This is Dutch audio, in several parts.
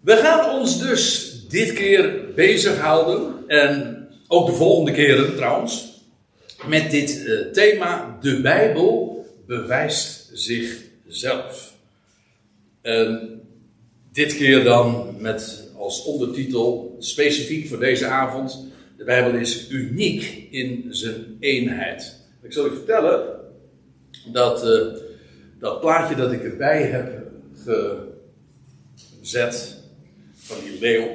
We gaan ons dus dit keer bezighouden, en ook de volgende keren trouwens, met dit uh, thema: De Bijbel bewijst zichzelf. En dit keer dan met als ondertitel, specifiek voor deze avond, de Bijbel is uniek in zijn eenheid. Ik zal u vertellen dat uh, dat plaatje dat ik erbij heb gezet van die leeuw,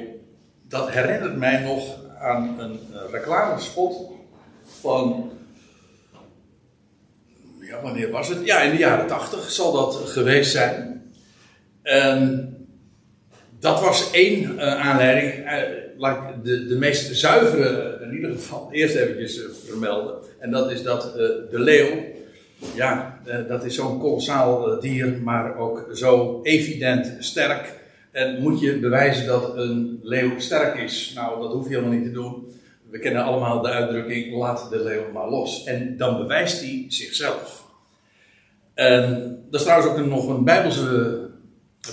dat herinnert mij nog aan een reclamespot van. Ja, wanneer was het? Ja, in de jaren tachtig zal dat geweest zijn. En dat was één uh, aanleiding. Uh, de, de meest zuivere, in ieder geval, eerst eventjes vermelden. En dat is dat de leeuw ja, dat is zo'n kolossaal dier, maar ook zo evident sterk. En moet je bewijzen dat een leeuw sterk is? Nou, dat hoef je helemaal niet te doen. We kennen allemaal de uitdrukking: laat de leeuw maar los. En dan bewijst hij zichzelf. En dat is trouwens ook nog een Bijbelse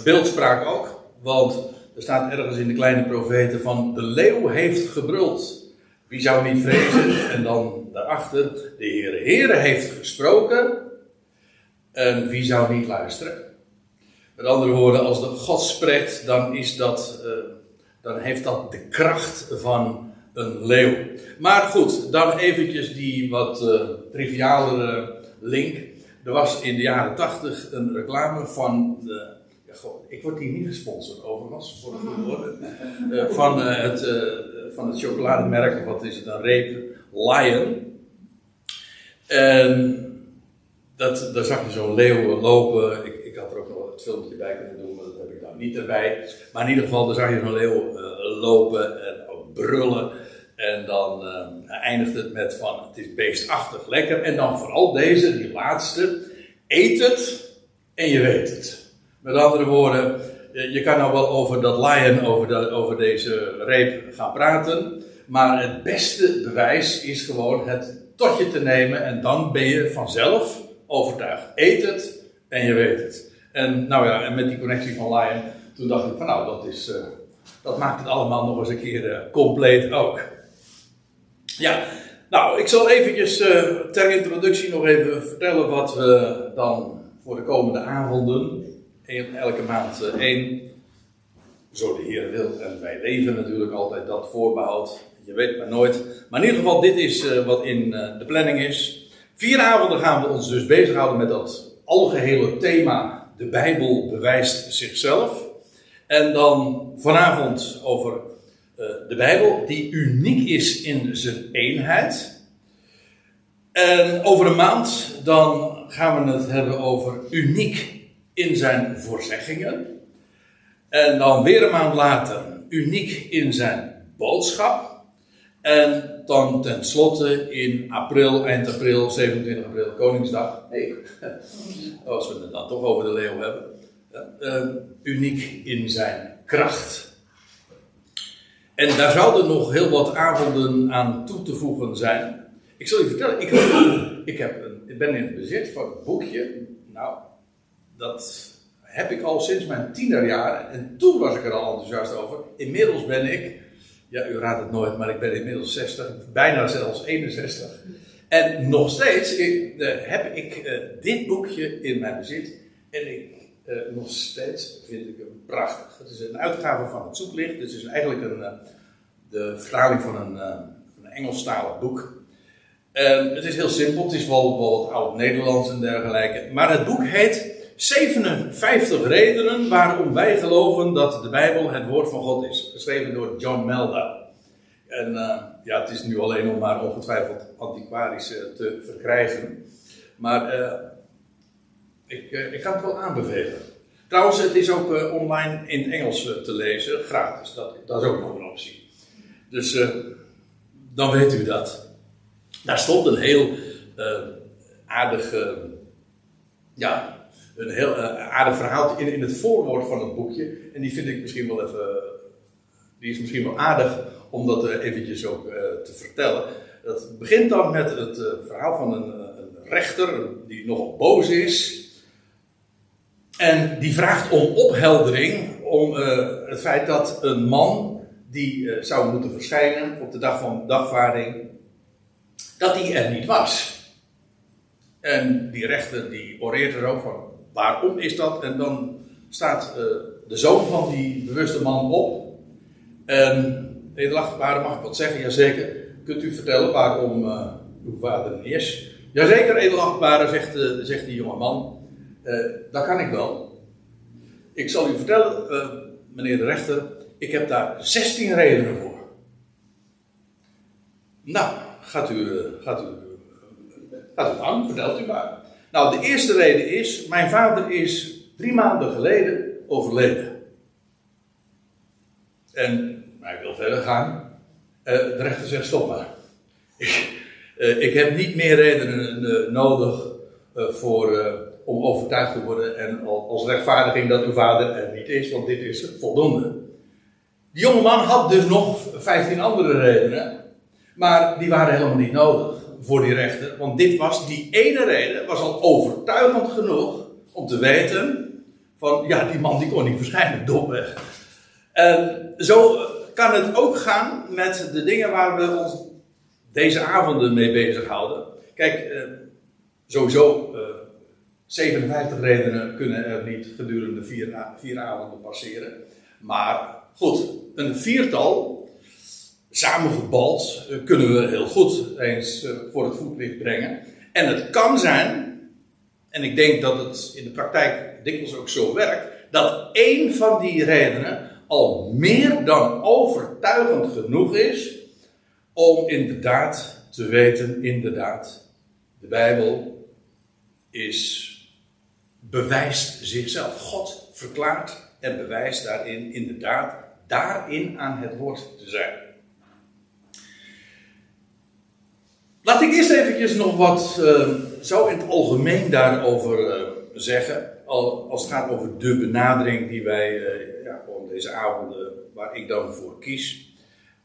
beeldspraak ook. Want er staat ergens in de kleine profeten van: de leeuw heeft gebruld. Wie zou niet vrezen? En dan daarachter, de Heere Heere heeft gesproken. En wie zou niet luisteren? Met andere woorden, als de God spreekt, dan, is dat, uh, dan heeft dat de kracht van een leeuw. Maar goed, dan eventjes die wat uh, trivialere link. Er was in de jaren tachtig een reclame van de ja, ik word hier niet gesponsord overigens, voor de woorden. Uh, van, het, van het chocolademerk, wat is het, een reep, Lion. En dat, daar zag je zo'n leeuw lopen. Ik, het filmpje bij kunnen doen, maar dat heb ik nou niet erbij. Maar in ieder geval, daar zag je zo'n leeuw lopen en brullen. En dan eindigt het met van, het is beestachtig lekker. En dan vooral deze, die laatste, eet het en je weet het. Met andere woorden, je kan nou wel over dat lion, over, over deze reep gaan praten. Maar het beste bewijs is gewoon het tot je te nemen en dan ben je vanzelf overtuigd. Eet het en je weet het. En nou ja, en met die connectie van lion, toen dacht ik van nou, dat, is, uh, dat maakt het allemaal nog eens een keer uh, compleet ook. Ja, nou, ik zal eventjes uh, ter introductie nog even vertellen wat we dan voor de komende avonden elke maand één. Zo de Heer wil. En wij leven natuurlijk altijd dat voorbehoud. Je weet maar nooit. Maar in ieder geval, dit is wat in de planning is. Vier avonden gaan we ons dus bezighouden met dat algehele thema. De Bijbel bewijst zichzelf. En dan vanavond over de Bijbel, die uniek is in zijn eenheid. En over een maand dan gaan we het hebben over uniek in zijn voorzeggingen. En dan weer een maand later uniek in zijn boodschap. En dan tenslotte in april, eind april, 27 april, Koningsdag. Hey, als we het dan toch over de leeuw hebben. Uh, uniek in zijn kracht. En daar zouden nog heel wat avonden aan toe te voegen zijn. Ik zal je vertellen, ik, heb, ik, heb een, ik ben in het bezit van een boekje. Nou, dat heb ik al sinds mijn tienerjaren. En toen was ik er al enthousiast over. Inmiddels ben ik, ja, u raadt het nooit, maar ik ben inmiddels 60, bijna zelfs 61. En nog steeds uh, heb ik uh, dit boekje in mijn bezit. En ik, uh, nog steeds vind ik hem prachtig. Het is een uitgave van het Zoeklicht. Dus het is eigenlijk een, de vertaling van een, een Engelstalig boek. het is heel simpel. Het is wel, wel wat oud-Nederlands en dergelijke. Maar het boek heet 57 redenen waarom wij geloven dat de Bijbel het woord van God is. Geschreven door John Melda. En uh, ja, het is nu alleen nog maar ongetwijfeld antiquarisch uh, te verkrijgen. Maar uh, ik, ik kan het wel aanbevelen. Trouwens, het is ook online in Engels te lezen, gratis. Dat, dat is ook nog een optie. Dus dan weet u dat. Daar stond een heel aardig ja, een heel uh, aardig verhaal in, in het voorwoord van het boekje. En die vind ik misschien wel even. Die is misschien wel aardig om dat uh, eventjes ook uh, te vertellen. Dat begint dan met het verhaal van een, een, rechter die nogal boos is. En die vraagt om opheldering. Om, het feit dat een man die eh, zou moeten verschijnen op de dag van dagvaarding, dat die er niet was. En die rechter die oreert er ook van, waarom is dat? En dan staat uh, de zoon van die bewuste man op. En edelachtbare mag ik wat zeggen? Jazeker. Kunt u vertellen waarom uh, uw vader niet is? Jazeker, edelachtbare, zegt, uh, zegt die jonge man. dat kan ik wel. Ik zal u vertellen, meneer de rechter, ik heb daar 16 redenen voor. Nou, gaat u, gaat u, gaat u aan, vertelt u maar. Nou, de eerste reden is, mijn vader is drie maanden geleden overleden. En hij wil verder gaan. Uh, de rechter zegt: stop maar. Ik, uh, ik heb niet meer redenen uh, nodig voor, om overtuigd te worden en als rechtvaardiging dat uw vader er niet is, want dit is voldoende. Die jonge man had dus nog 15 andere redenen, maar die waren helemaal niet nodig voor die rechter, want dit was die ene reden was al overtuigend genoeg om te weten van ja, die man die kon niet verschijnen, domweg. En zo kan het ook gaan met de dingen waar we ons deze avonden mee bezighouden. Kijk, eh, sowieso, eh, 57 redenen kunnen er niet gedurende vier avonden passeren. Maar goed, een viertal, samengebald, eh, kunnen we heel goed eens eh, voor het voetlicht brengen. En het kan zijn, en ik denk dat het in de praktijk dikwijls ook zo werkt, dat één van die redenen al meer dan overtuigend genoeg is om inderdaad te weten, inderdaad, de Bijbel is, bewijst zichzelf. God verklaart en bewijst daarin inderdaad, daarin aan het woord te zijn. Laat ik eerst eventjes nog wat uh, zo in het algemeen daarover uh, zeggen als het gaat over de benadering die wij uh, ja, gewoon deze avonden, waar ik dan voor kies,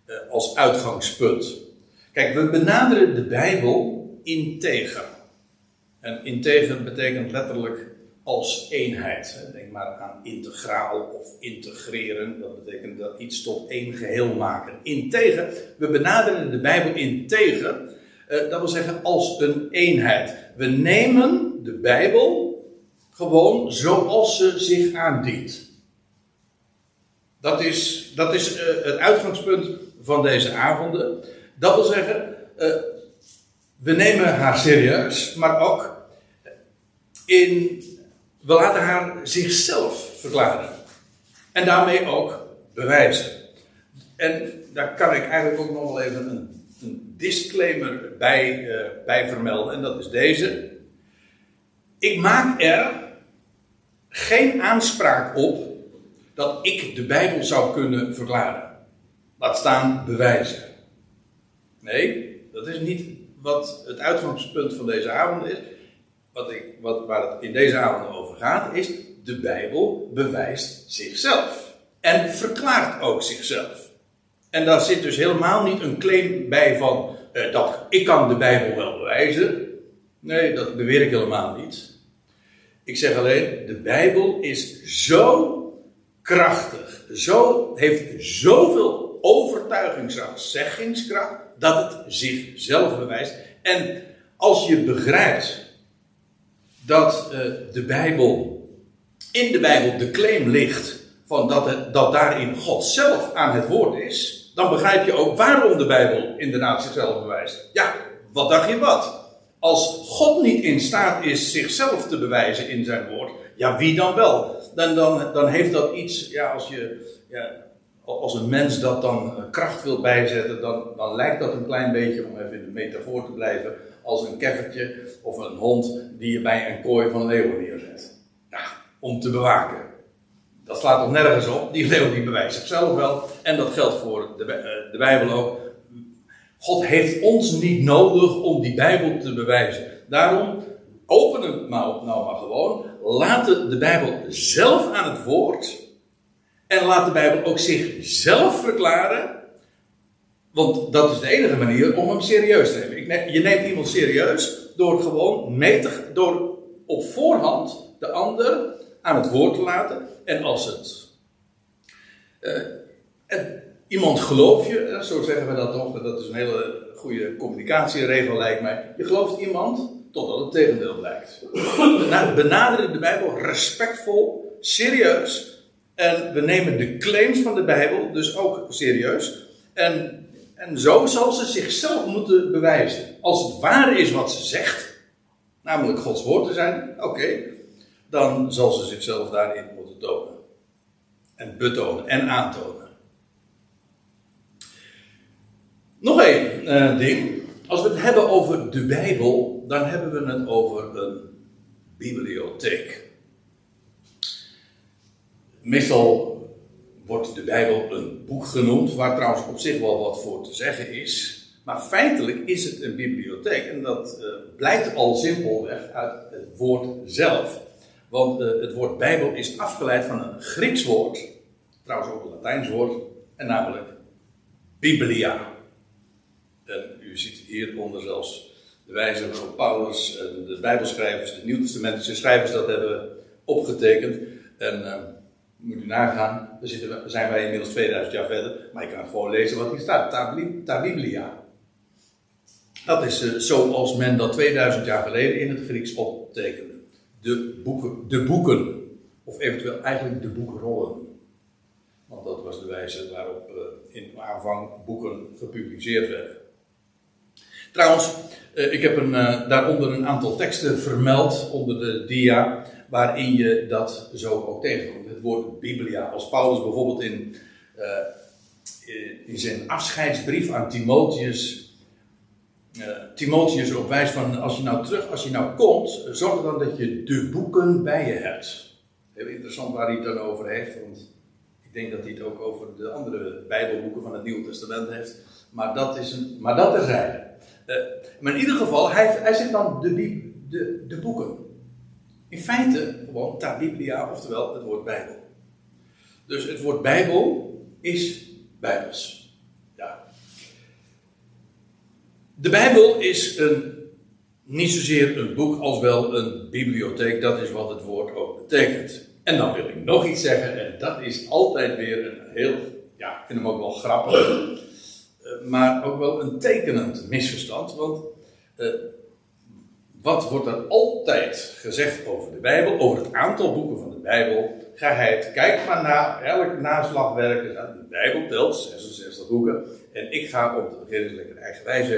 uh, als uitgangspunt. Kijk, we benaderen de Bijbel integer. En integer betekent letterlijk als eenheid. Denk maar aan integraal of integreren. Dat betekent dat iets tot één geheel maken. Integer, we benaderen de Bijbel integer. Uh, dat wil zeggen als een eenheid. We nemen de Bijbel gewoon zoals ze zich aandient. Dat is, dat is uh, het uitgangspunt van deze avonden. Dat wil zeggen, uh, we nemen haar serieus, maar ook in, we laten haar zichzelf verklaren. En daarmee ook bewijzen. En daar kan ik eigenlijk ook nog wel even een, een disclaimer bij, uh, bij vermelden. En dat is deze. Ik maak er geen aanspraak op dat ik de Bijbel zou kunnen verklaren. Laat staan bewijzen. Nee, dat is niet wat het uitgangspunt van deze avond is. Wat ik, wat, waar het in deze avond over gaat, is de Bijbel bewijst zichzelf. En verklaart ook zichzelf. En daar zit dus helemaal niet een claim bij van eh, dat ik kan de Bijbel wel bewijzen. Nee, dat beweer ik helemaal niet. Ik zeg alleen, de Bijbel is zo krachtig, zo, heeft zoveel overtuigingskracht, zeggingskracht, dat het zichzelf bewijst. En als je begrijpt dat uh, de Bijbel, in de Bijbel de claim ligt van dat, het, dat daarin God zelf aan het woord is, dan begrijp je ook waarom de Bijbel inderdaad zichzelf bewijst. Ja, wat dacht je wat? Als God niet in staat is zichzelf te bewijzen in zijn woord, ja, wie dan wel? Dan, dan, dan heeft dat iets, ja, als je, ja, als een mens dat dan kracht wil bijzetten, dan, dan lijkt dat een klein beetje, om even in de metafoor te blijven, als een keffertje of een hond die je bij een kooi van leeuwen neerzet. Ja, om te bewaken. Dat slaat toch nergens op. Die leeuw die bewijst zichzelf wel. En dat geldt voor de, eh, de Bijbel ook. God heeft ons niet nodig om die Bijbel te bewijzen. Daarom, open het nou, nou maar gewoon. Laat de Bijbel zelf aan het woord. En laat de Bijbel ook zichzelf verklaren. Want dat is de enige manier om hem serieus te nemen. Je neemt iemand serieus door gewoon mee te, door op voorhand de ander aan het woord te laten. En als het en iemand geloof je, zo zeggen we dat toch, dat is een hele goede communicatieregel lijkt mij. Je gelooft iemand totdat het tegendeel blijkt. Benaderen de Bijbel respectvol, serieus. En we nemen de claims van de Bijbel dus ook serieus. En, en zo zal ze zichzelf moeten bewijzen. Als het waar is wat ze zegt, namelijk Gods woord te zijn, oké, dan zal ze zichzelf daarin moeten tonen. En betonen en aantonen. Nog één uh, ding. Als we het hebben over de Bijbel, dan hebben we het over een bibliotheek. Meestal wordt de Bijbel een boek genoemd, waar trouwens op zich wel wat voor te zeggen is. Maar feitelijk is het een bibliotheek en dat uh, blijkt al simpelweg uit het woord zelf. Want uh, het woord Bijbel is afgeleid van een Grieks woord, trouwens ook een Latijns woord, en namelijk Biblia. En u ziet hieronder zelfs de wijze waarop Paulus en de Bijbelschrijvers, de Nieuwtestamentische schrijvers dat hebben opgetekend. En uh, moet u nagaan, dan zitten we, zijn wij inmiddels 2000 jaar verder, maar je kan gewoon lezen wat hier staat. Ta, Biblia. Dat is uh, zoals men dat 2000 jaar geleden in het Grieks optekende. De boeken, de boeken. Of eventueel eigenlijk de boekrollen. Want dat was de wijze waarop uh, in aanvang boeken gepubliceerd werden. Trouwens, eh, ik heb een, uh, daaronder een aantal teksten vermeld onder de dia, waarin je dat zo ook tegenkomt. Het woord Biblia. Als Paulus bijvoorbeeld in, in zijn afscheidsbrief aan Timotheus, Timotheus erop wijst van als je nou terug, als je nou komt, zorg dan dat je de boeken bij je hebt. Heel interessant waar hij het dan over heeft, want ik denk dat hij het ook over de andere Bijbelboeken van het Nieuwe Testament heeft. Maar dat, is een, maar dat terzijde. Uh, maar in ieder geval, hij, hij zegt dan de, de, de boeken. In feite gewoon ta biblia, oftewel het woord Bijbel. Dus het woord Bijbel is Bijbels. Ja. De Bijbel is een, niet zozeer een boek als wel een bibliotheek. Dat is wat het woord ook betekent. En dan wil ik nog iets zeggen, en dat is altijd weer een heel, ja, ik vind hem ook wel grappig. Eh, maar ook wel een tekenend misverstand. Want uh, wat wordt er altijd gezegd over de Bijbel, over het aantal boeken van de Bijbel? Geheid, kijk maar naar elk naslagwerk. De Bijbel telt 66 boeken. En ik ga om te beginnen lekker eigenwijs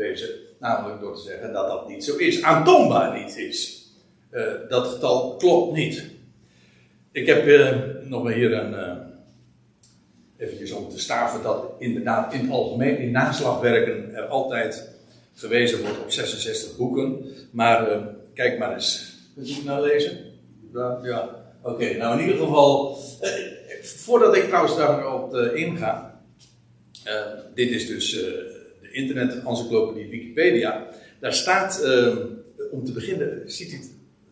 wezen, namelijk door te zeggen dat dat niet zo is. Aantoonbaar niet is. Uh, dat getal klopt niet. Ik heb uh, nog hier een eventjes om te staven dat inderdaad in het algemeen in naslagwerken er altijd gewezen wordt op 66 boeken. Maar uh, kijk maar eens. Kunt u het nou lezen? Ja. ja. Oké, nou in ieder geval, uh, voordat ik trouwens daarop uh, inga, dit is dus de internet-encyclopedie Wikipedia. Daar staat, om te beginnen, ziet u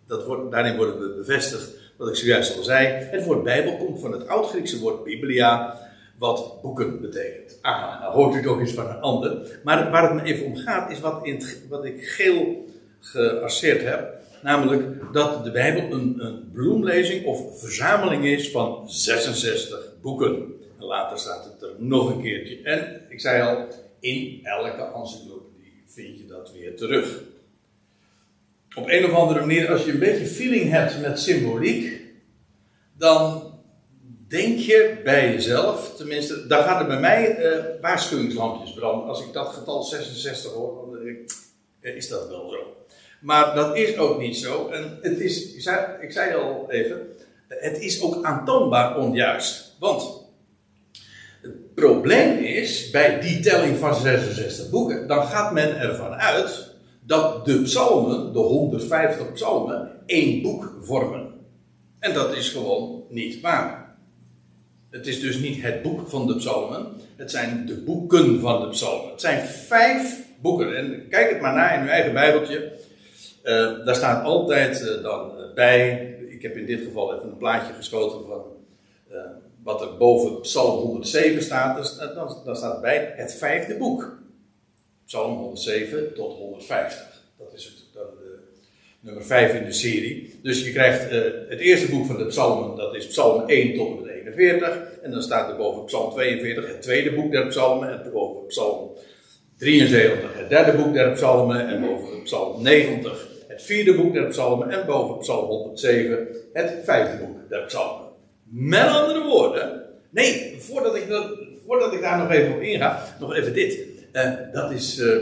dat wordt, daarin wordt bevestigd wat ik zojuist al zei. Het woord Bijbel komt van het Oud-Griekse woord Biblia, wat boeken betekent. Aha, nou hoort u toch iets van een ander. Maar waar het me even om gaat, is wat, in wat ik geel geasseerd heb. Namelijk dat de Bijbel een, een bloemlezing of verzameling is van 66 boeken. En later staat het er nog een keertje. En ik zei al, in elke encyclopedie vind je dat weer terug. Op een of andere manier, als je een beetje feeling hebt met symboliek, dan denk je bij jezelf, tenminste, daar gaan er bij mij uh, waarschuwingslampjes branden. Als ik dat getal 66 hoor, dan denk ik, is dat wel zo. Maar dat is ook niet zo. En het is, ik zei, ik zei al even, het is ook aantoonbaar onjuist. Want het probleem is, bij die telling van 66 boeken, dan gaat men ervan uit dat de psalmen, de 150 psalmen, één boek vormen. En dat is gewoon niet waar. Het is dus niet het boek van de psalmen, het zijn de boeken van de psalmen. Het zijn vijf boeken. En kijk het maar na in uw eigen Bijbeltje. Uh, daar staat altijd uh, dan uh, bij, ik heb in dit geval even een plaatje geschoten van wat er boven Psalm 107 staat. Dan, dan staat erbij het vijfde boek. Psalm 107 tot 150. Dat is het, nummer 5 in de serie. Dus je krijgt uh, het eerste boek van de psalmen, dat is psalm 1 tot en met 41. En dan staat er boven psalm 42 het tweede boek der psalmen. En boven psalm 73 het derde boek der psalmen. En boven psalm 90 het vierde boek der psalmen. En boven psalm 107 het vijfde boek der psalmen. Met andere woorden, nee, voordat ik, dat, voordat ik daar nog even op inga, nog even dit. Uh, dat is uh,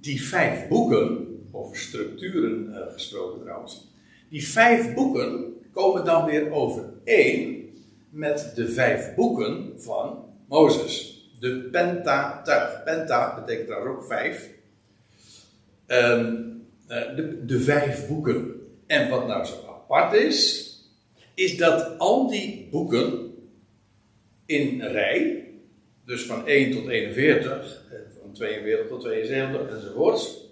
die vijf boeken, over structuren uh, gesproken trouwens. Die vijf boeken komen dan weer overeen met de vijf boeken van Mozes. De Pentateuch. Penta betekent daar ook vijf. Um, de, de vijf boeken. En wat nou zo apart is, is dat al die boeken in rij, dus van 1 tot 41, van 42 tot 72 enzovoorts,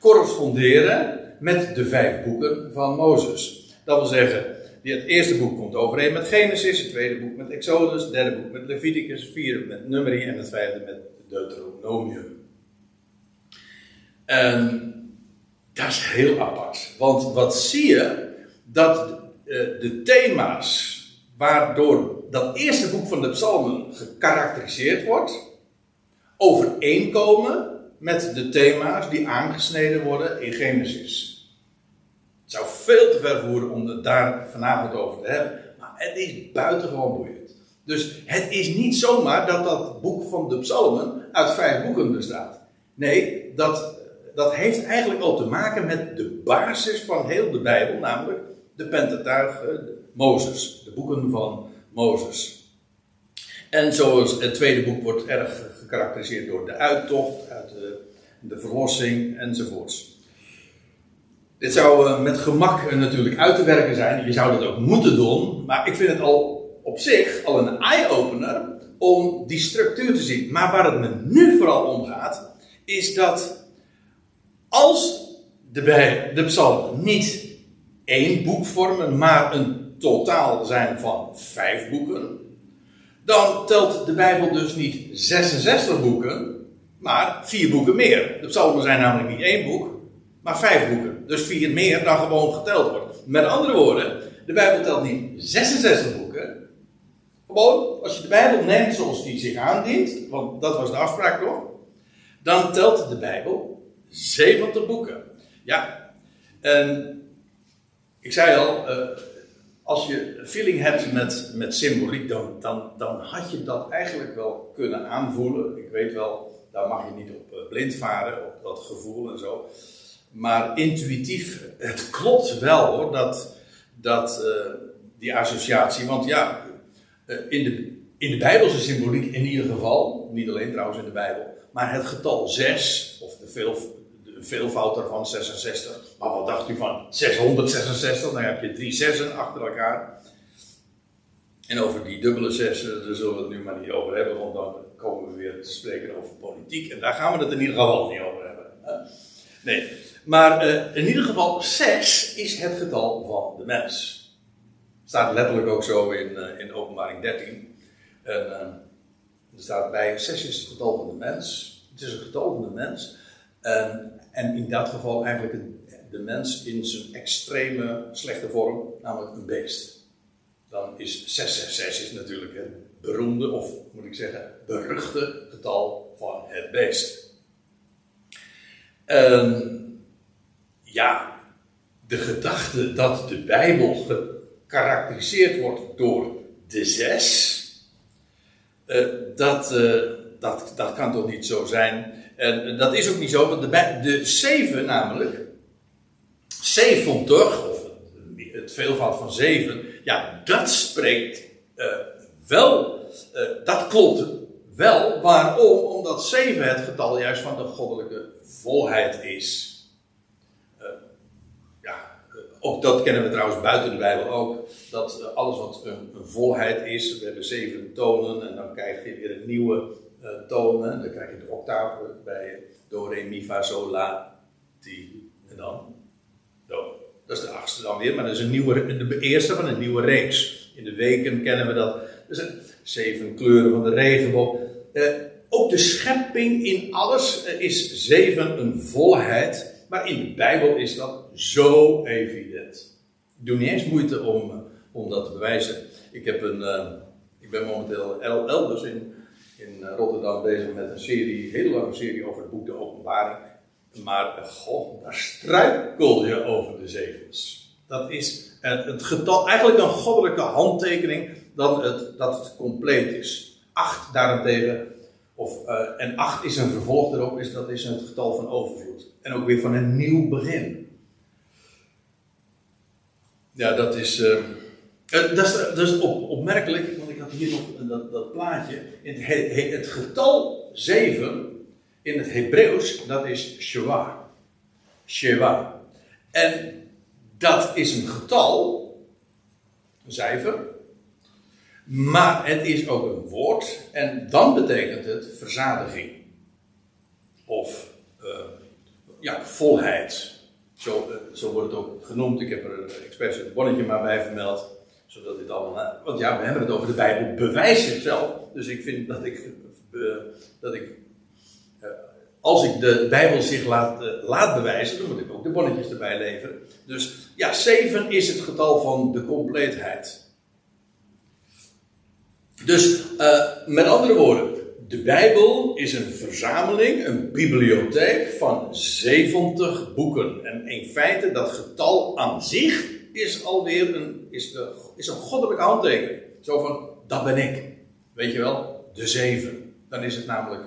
corresponderen met de vijf boeken van Mozes. Dat wil zeggen, het eerste boek komt overeen met Genesis, het tweede boek met Exodus, het derde boek met Leviticus, het vierde met Numeri en het vijfde met Deuteronomium. En dat is heel apart. Want wat zie je? Dat de thema's waardoor dat eerste boek van de psalmen gekarakteriseerd wordt, overeenkomen met de thema's die aangesneden worden in Genesis. Het zou veel te ver voeren om het daar vanavond over te hebben, maar het is buitengewoon boeiend. Dus het is niet zomaar dat dat boek van de psalmen uit vijf boeken bestaat. Nee, dat, dat heeft eigenlijk al te maken met de basis van heel de Bijbel, namelijk de Pentateuch, Mozes, de boeken van Mozes. En zoals het tweede boek wordt erg gekarakteriseerd door de uittocht, uit de, de verlossing enzovoorts. Dit zou uh, met gemak uh, natuurlijk uit te werken zijn. Je zou dat ook moeten doen. Maar ik vind het al op zich al een eye-opener om die structuur te zien. Maar waar het me nu vooral om gaat, is dat als de, de psalmen niet één boek vormen, maar een totaal zijn van vijf boeken, dan telt de Bijbel dus niet 66 boeken, maar vier boeken meer. De psalmen zijn namelijk niet één boek, maar vijf boeken. Dus vier meer dan gewoon geteld wordt. Met andere woorden, de Bijbel telt niet 66 boeken. Gewoon, als je de Bijbel neemt zoals die zich aandient, want dat was de afspraak toch? Dan telt de Bijbel 70 boeken. Ja, en ik zei al, uh, als je feeling hebt met, met symboliek, dan, dan, dan had je dat eigenlijk wel kunnen aanvoelen. Ik weet wel, daar mag je niet op eh, blind varen, op dat gevoel en zo. Maar intuïtief, het klopt wel hoor, dat, dat uh, die associatie. Want ja, in, de, in de Bijbelse symboliek in ieder geval, niet alleen trouwens in de Bijbel, maar het getal 6, of de veel, veelvoud daarvan, 66. Maar wat dacht u van 666? Dan heb je drie zessen achter elkaar. En over die dubbele zessen, daar zullen we het nu maar niet over hebben, want dan komen we weer te spreken over politiek. En daar gaan we het in ieder geval niet over hebben. Nee, maar uh, in ieder geval 6 is het getal van de mens. Staat letterlijk ook zo in, uh, in openbaring 13. En, uh, er staat bij 6 is het getal van de mens. Het is het getal van de mens. En en in dat geval eigenlijk de mens in zijn extreme slechte vorm, namelijk een beest. Dan is 666 is natuurlijk het beroemde, of moet ik zeggen, beruchte getal van het beest. Um, ja, de gedachte dat de Bijbel gekarakteriseerd wordt door de zes, uh, dat, uh, dat, dat kan toch niet zo zijn en dat is ook niet zo, want de, de zeven namelijk, zeventig, of het veelvoud van zeven, ja, dat spreekt uh, wel, uh, dat klopt wel. Waarom? Omdat zeven het getal juist van de goddelijke volheid is. Uh, ja, ook dat kennen we trouwens buiten de Bijbel ook. Dat alles wat een, een volheid is, we hebben zeven tonen en dan krijg je weer een nieuwe tonen. Dan krijg je de octaven bij do, re, mi, fa, sol, ti en dan. Dat is de achtste dan weer, maar dat is een nieuwe, de eerste van een nieuwe reeks. In de weken kennen we dat. Dus zeven kleuren van de regenboog. Uh, ook de schepping in alles uh, is zeven een volheid. Maar in de Bijbel is dat zo evident. Ik doe niet eens moeite om, om dat te bewijzen. Ik, heb een, ik ben momenteel elders in, in Rotterdam bezig met een serie, een hele lange serie over het boek De Openbaring. Maar, goh, daar struikel je over de zevens. Dat is het getal, eigenlijk een goddelijke handtekening dan het, dat het compleet is. Acht daarentegen, of, uh, en acht is een vervolg erop, is, dat is het getal van overvloed. En ook weer van een nieuw begin. Ja, dat is, dat is, dat is op, opmerkelijk, hier nog dat, dat plaatje. Het, het getal 7 in het Hebreeuws, dat is Sheva. Sheva. En dat is een getal, een cijfer, maar het is ook een woord en dan betekent het verzadiging. Of uh, ja, volheid. Zo, uh, zo, wordt het ook genoemd. Ik heb er expres een bonnetje maar bij vermeld. Zodat dit allemaal. Want ja, we hebben het over de Bijbel bewijst zichzelf. Dus ik vind dat ik. Uh, dat ik als ik de Bijbel zich laat, uh, laat bewijzen, dan moet ik ook de bonnetjes erbij leveren. Dus ja, 7 is het getal van de compleetheid. Dus met andere woorden, de Bijbel is een verzameling, een bibliotheek van 70 boeken. En in feite, dat getal aan zich is alweer een, is de, is een goddelijke handtekening. Zo van, dat ben ik. Weet je wel, de zeven. Dan is het namelijk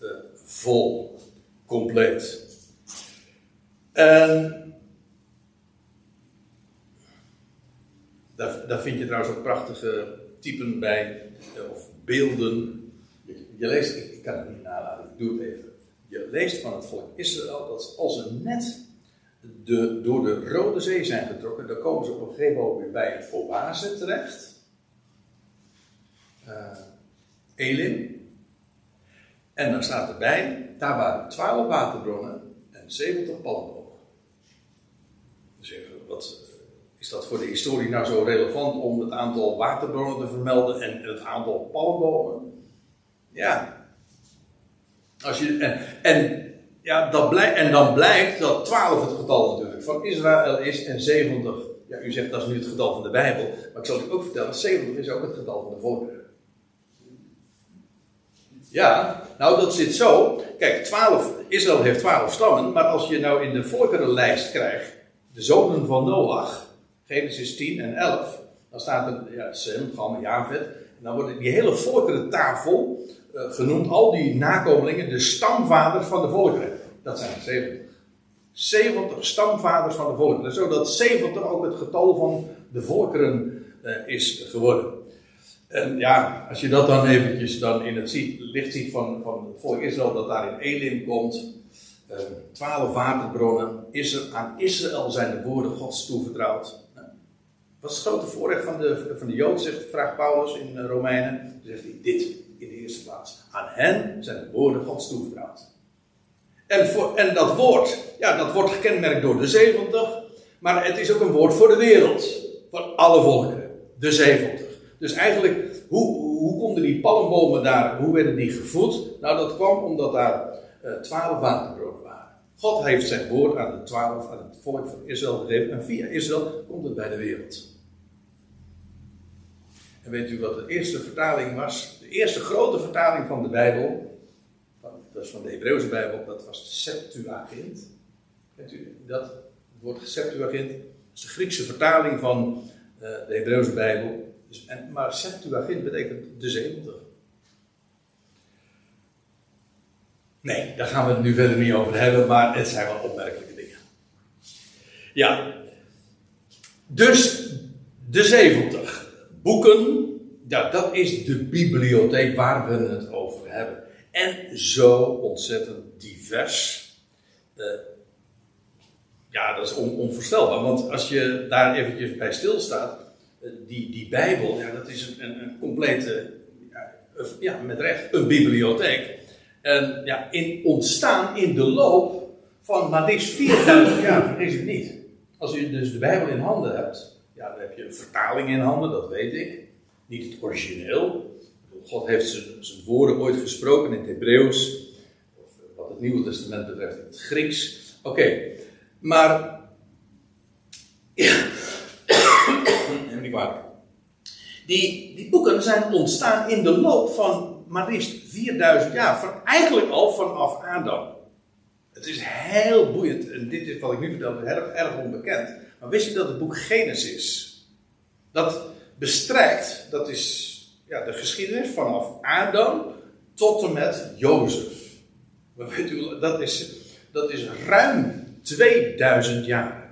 uh, vol, compleet. En daar, vind je trouwens ook prachtige typen bij, eh, of beelden. Je, leest, ik, ik, kan het niet nalaten, ik doe het even. Je leest van het volk Israël dat als ze net de, door de Rode Zee zijn getrokken, dan komen ze op een gegeven moment weer bij een oase terecht. Uh, Elim. En dan staat erbij, daar waren twaalf waterbronnen en 70 palmbomen. Dus even, wat is dat voor de historie nou zo relevant om het aantal waterbronnen te vermelden en het aantal palmbomen? Ja. Als je, en, en, ja, dat blijkt, en dan blijkt dat 12 het getal natuurlijk van Israël is en 70. Ja, u zegt dat is nu het getal van de Bijbel. Maar ik zal u ook vertellen, 70 is ook het getal van de volkeren. Ja, nou dat zit zo. Kijk, 12, Israël heeft 12 stammen, maar als je nou in de volkerenlijst krijgt, de zonen van Noach, Genesis 10 en 11, dan staat er ja, Sem, Gam, Javet. En dan wordt die hele volkerentafel uh, genoemd, al die nakomelingen, de stamvaders van de volkeren. Dat zijn er 70. 70 stamvaders van de volkeren. Zodat 70 ook het getal van de volkeren uh, is geworden. En ja, als je dat dan eventjes dan in het licht ziet van, van het volk Israël, dat daar in Elim komt, uh, twaalf waterbronnen, is er, aan Israël zijn de woorden Gods toevertrouwd. Wat is het grote voorrecht van de, van de Jood, zegt, vraagt Paulus in eh, Romeinen. Dan zegt hij dit in de eerste plaats. Aan hen zijn de woorden Gods toevertrouwd. En, voor, en dat woord, ja, dat wordt gekenmerkt door de 70. Maar het is ook een woord voor de wereld. Voor alle volkeren. De 70. Dus eigenlijk, hoe, hoe konden die palmbomen daar, hoe werden die gevoed? Nou, dat kwam omdat daar uh, twaalf waterbronnen waren. God heeft zijn woord aan de twaalf, aan het volk van Israël gegeven. En via Israël komt het bij de wereld. En weet u wat de eerste vertaling was? De eerste grote vertaling van de Bijbel, dat is van de Hebreeuwse Bijbel, dat was de Septuagint. Kent u dat? Het woord Septuagint is de Griekse vertaling van uh, de Hebreeuwse Bijbel. Dus, en, maar Septuagint betekent de 70. Nee, daar gaan we het nu verder niet over hebben, maar het zijn wel opmerkelijke dingen. Ja, dus de 70 boeken, ja, dat is de bibliotheek waar we het over hebben. En zo ontzettend divers. Uh, ja, dat is on, onvoorstelbaar, want als je daar eventjes bij stilstaat, uh, die, die Bijbel, ja, dat is een, een, een complete, ja, ja, met recht, een bibliotheek. En ja, in, ontstaan in de loop van maar liefst 4000 jaar, vergis ik niet. Als u dus de Bijbel in handen hebt, ja, dan heb je een vertaling in handen, dat weet ik. Niet het origineel. God heeft zijn, zijn woorden ooit gesproken in het Hebreeuws. Of wat het Nieuwe Testament betreft in het Grieks. Oké, maar. Neem niet kwalijk. Die, die boeken zijn ontstaan in de loop van maar liefst 4000 jaar. Van, eigenlijk al vanaf Adam. Het is heel boeiend. En dit is wat ik nu vertel, erg, erg onbekend. Maar wist je dat het boek Genesis, dat bestrekt, dat is ja, de geschiedenis vanaf Adam tot en met Jozef. Weet u, dat is, dat is ruim 2000 jaar.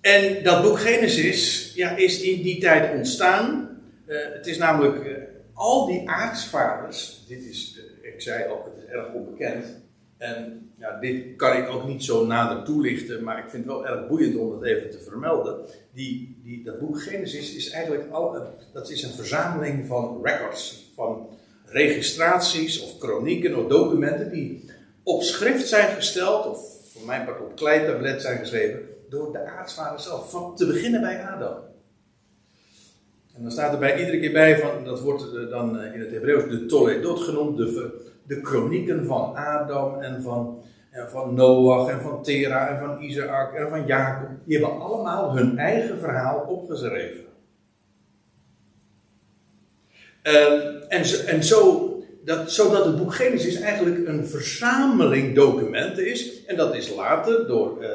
En dat boek Genesis ja, is in die tijd ontstaan. Uh, het is namelijk uh, al die aartsvaders, dit is, uh, ik zei al, het is erg onbekend. En dit kan ik ook niet zo nader toelichten, maar ik vind het wel erg boeiend om dat even te vermelden. Die, die, dat boek Genesis is eigenlijk al, dat is een verzameling van records, van registraties of chronieken of documenten die op schrift zijn gesteld, of voor mijn part op kleitablet zijn geschreven, door de aartsvader zelf. Van te beginnen bij Adam. En dan staat er bij iedere keer bij, van, dat wordt dan in het Hebreeuws de Toledot genoemd, de, de chronieken van Adam en van, en van Noach en van Tera en van Isaac en van Jacob. Die hebben allemaal hun eigen verhaal opgeschreven. En, en, en zo, dat, zodat het boek Genesis eigenlijk een verzameling documenten is. En dat is later door, uh,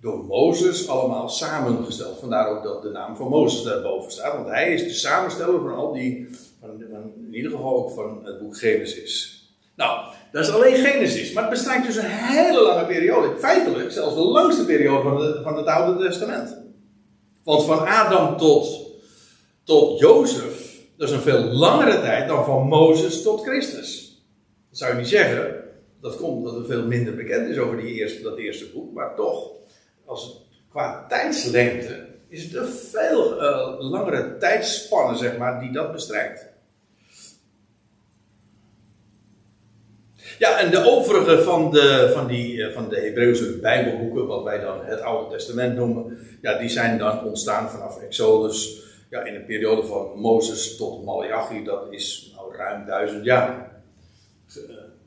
door Mozes allemaal samengesteld. Vandaar ook dat de naam van Mozes daarboven staat. Want hij is de samensteller van al die, van, van, in ieder geval ook van het boek Genesis. Nou, dat is alleen Genesis. Maar het bestrijkt dus een hele lange periode. Feitelijk zelfs de langste periode van, van het Oude Testament. Want van Adam tot, tot Jozef dat is een veel langere tijd dan van Mozes tot Christus. Dat zou je niet zeggen. Dat komt omdat er veel minder bekend is over die eerste, dat eerste boek. Maar toch, als, qua tijdslengte is het een veel uh, langere tijdspanne, zeg maar, die dat bestrijkt. Ja, en de overige van de, van die, van de Hebreeuwse Bijbelboeken, wat wij dan het Oude Testament noemen, ja, die zijn dan ontstaan vanaf Exodus, ja, in een periode van Mozes tot Malachi, dat is nou ruim duizend jaar.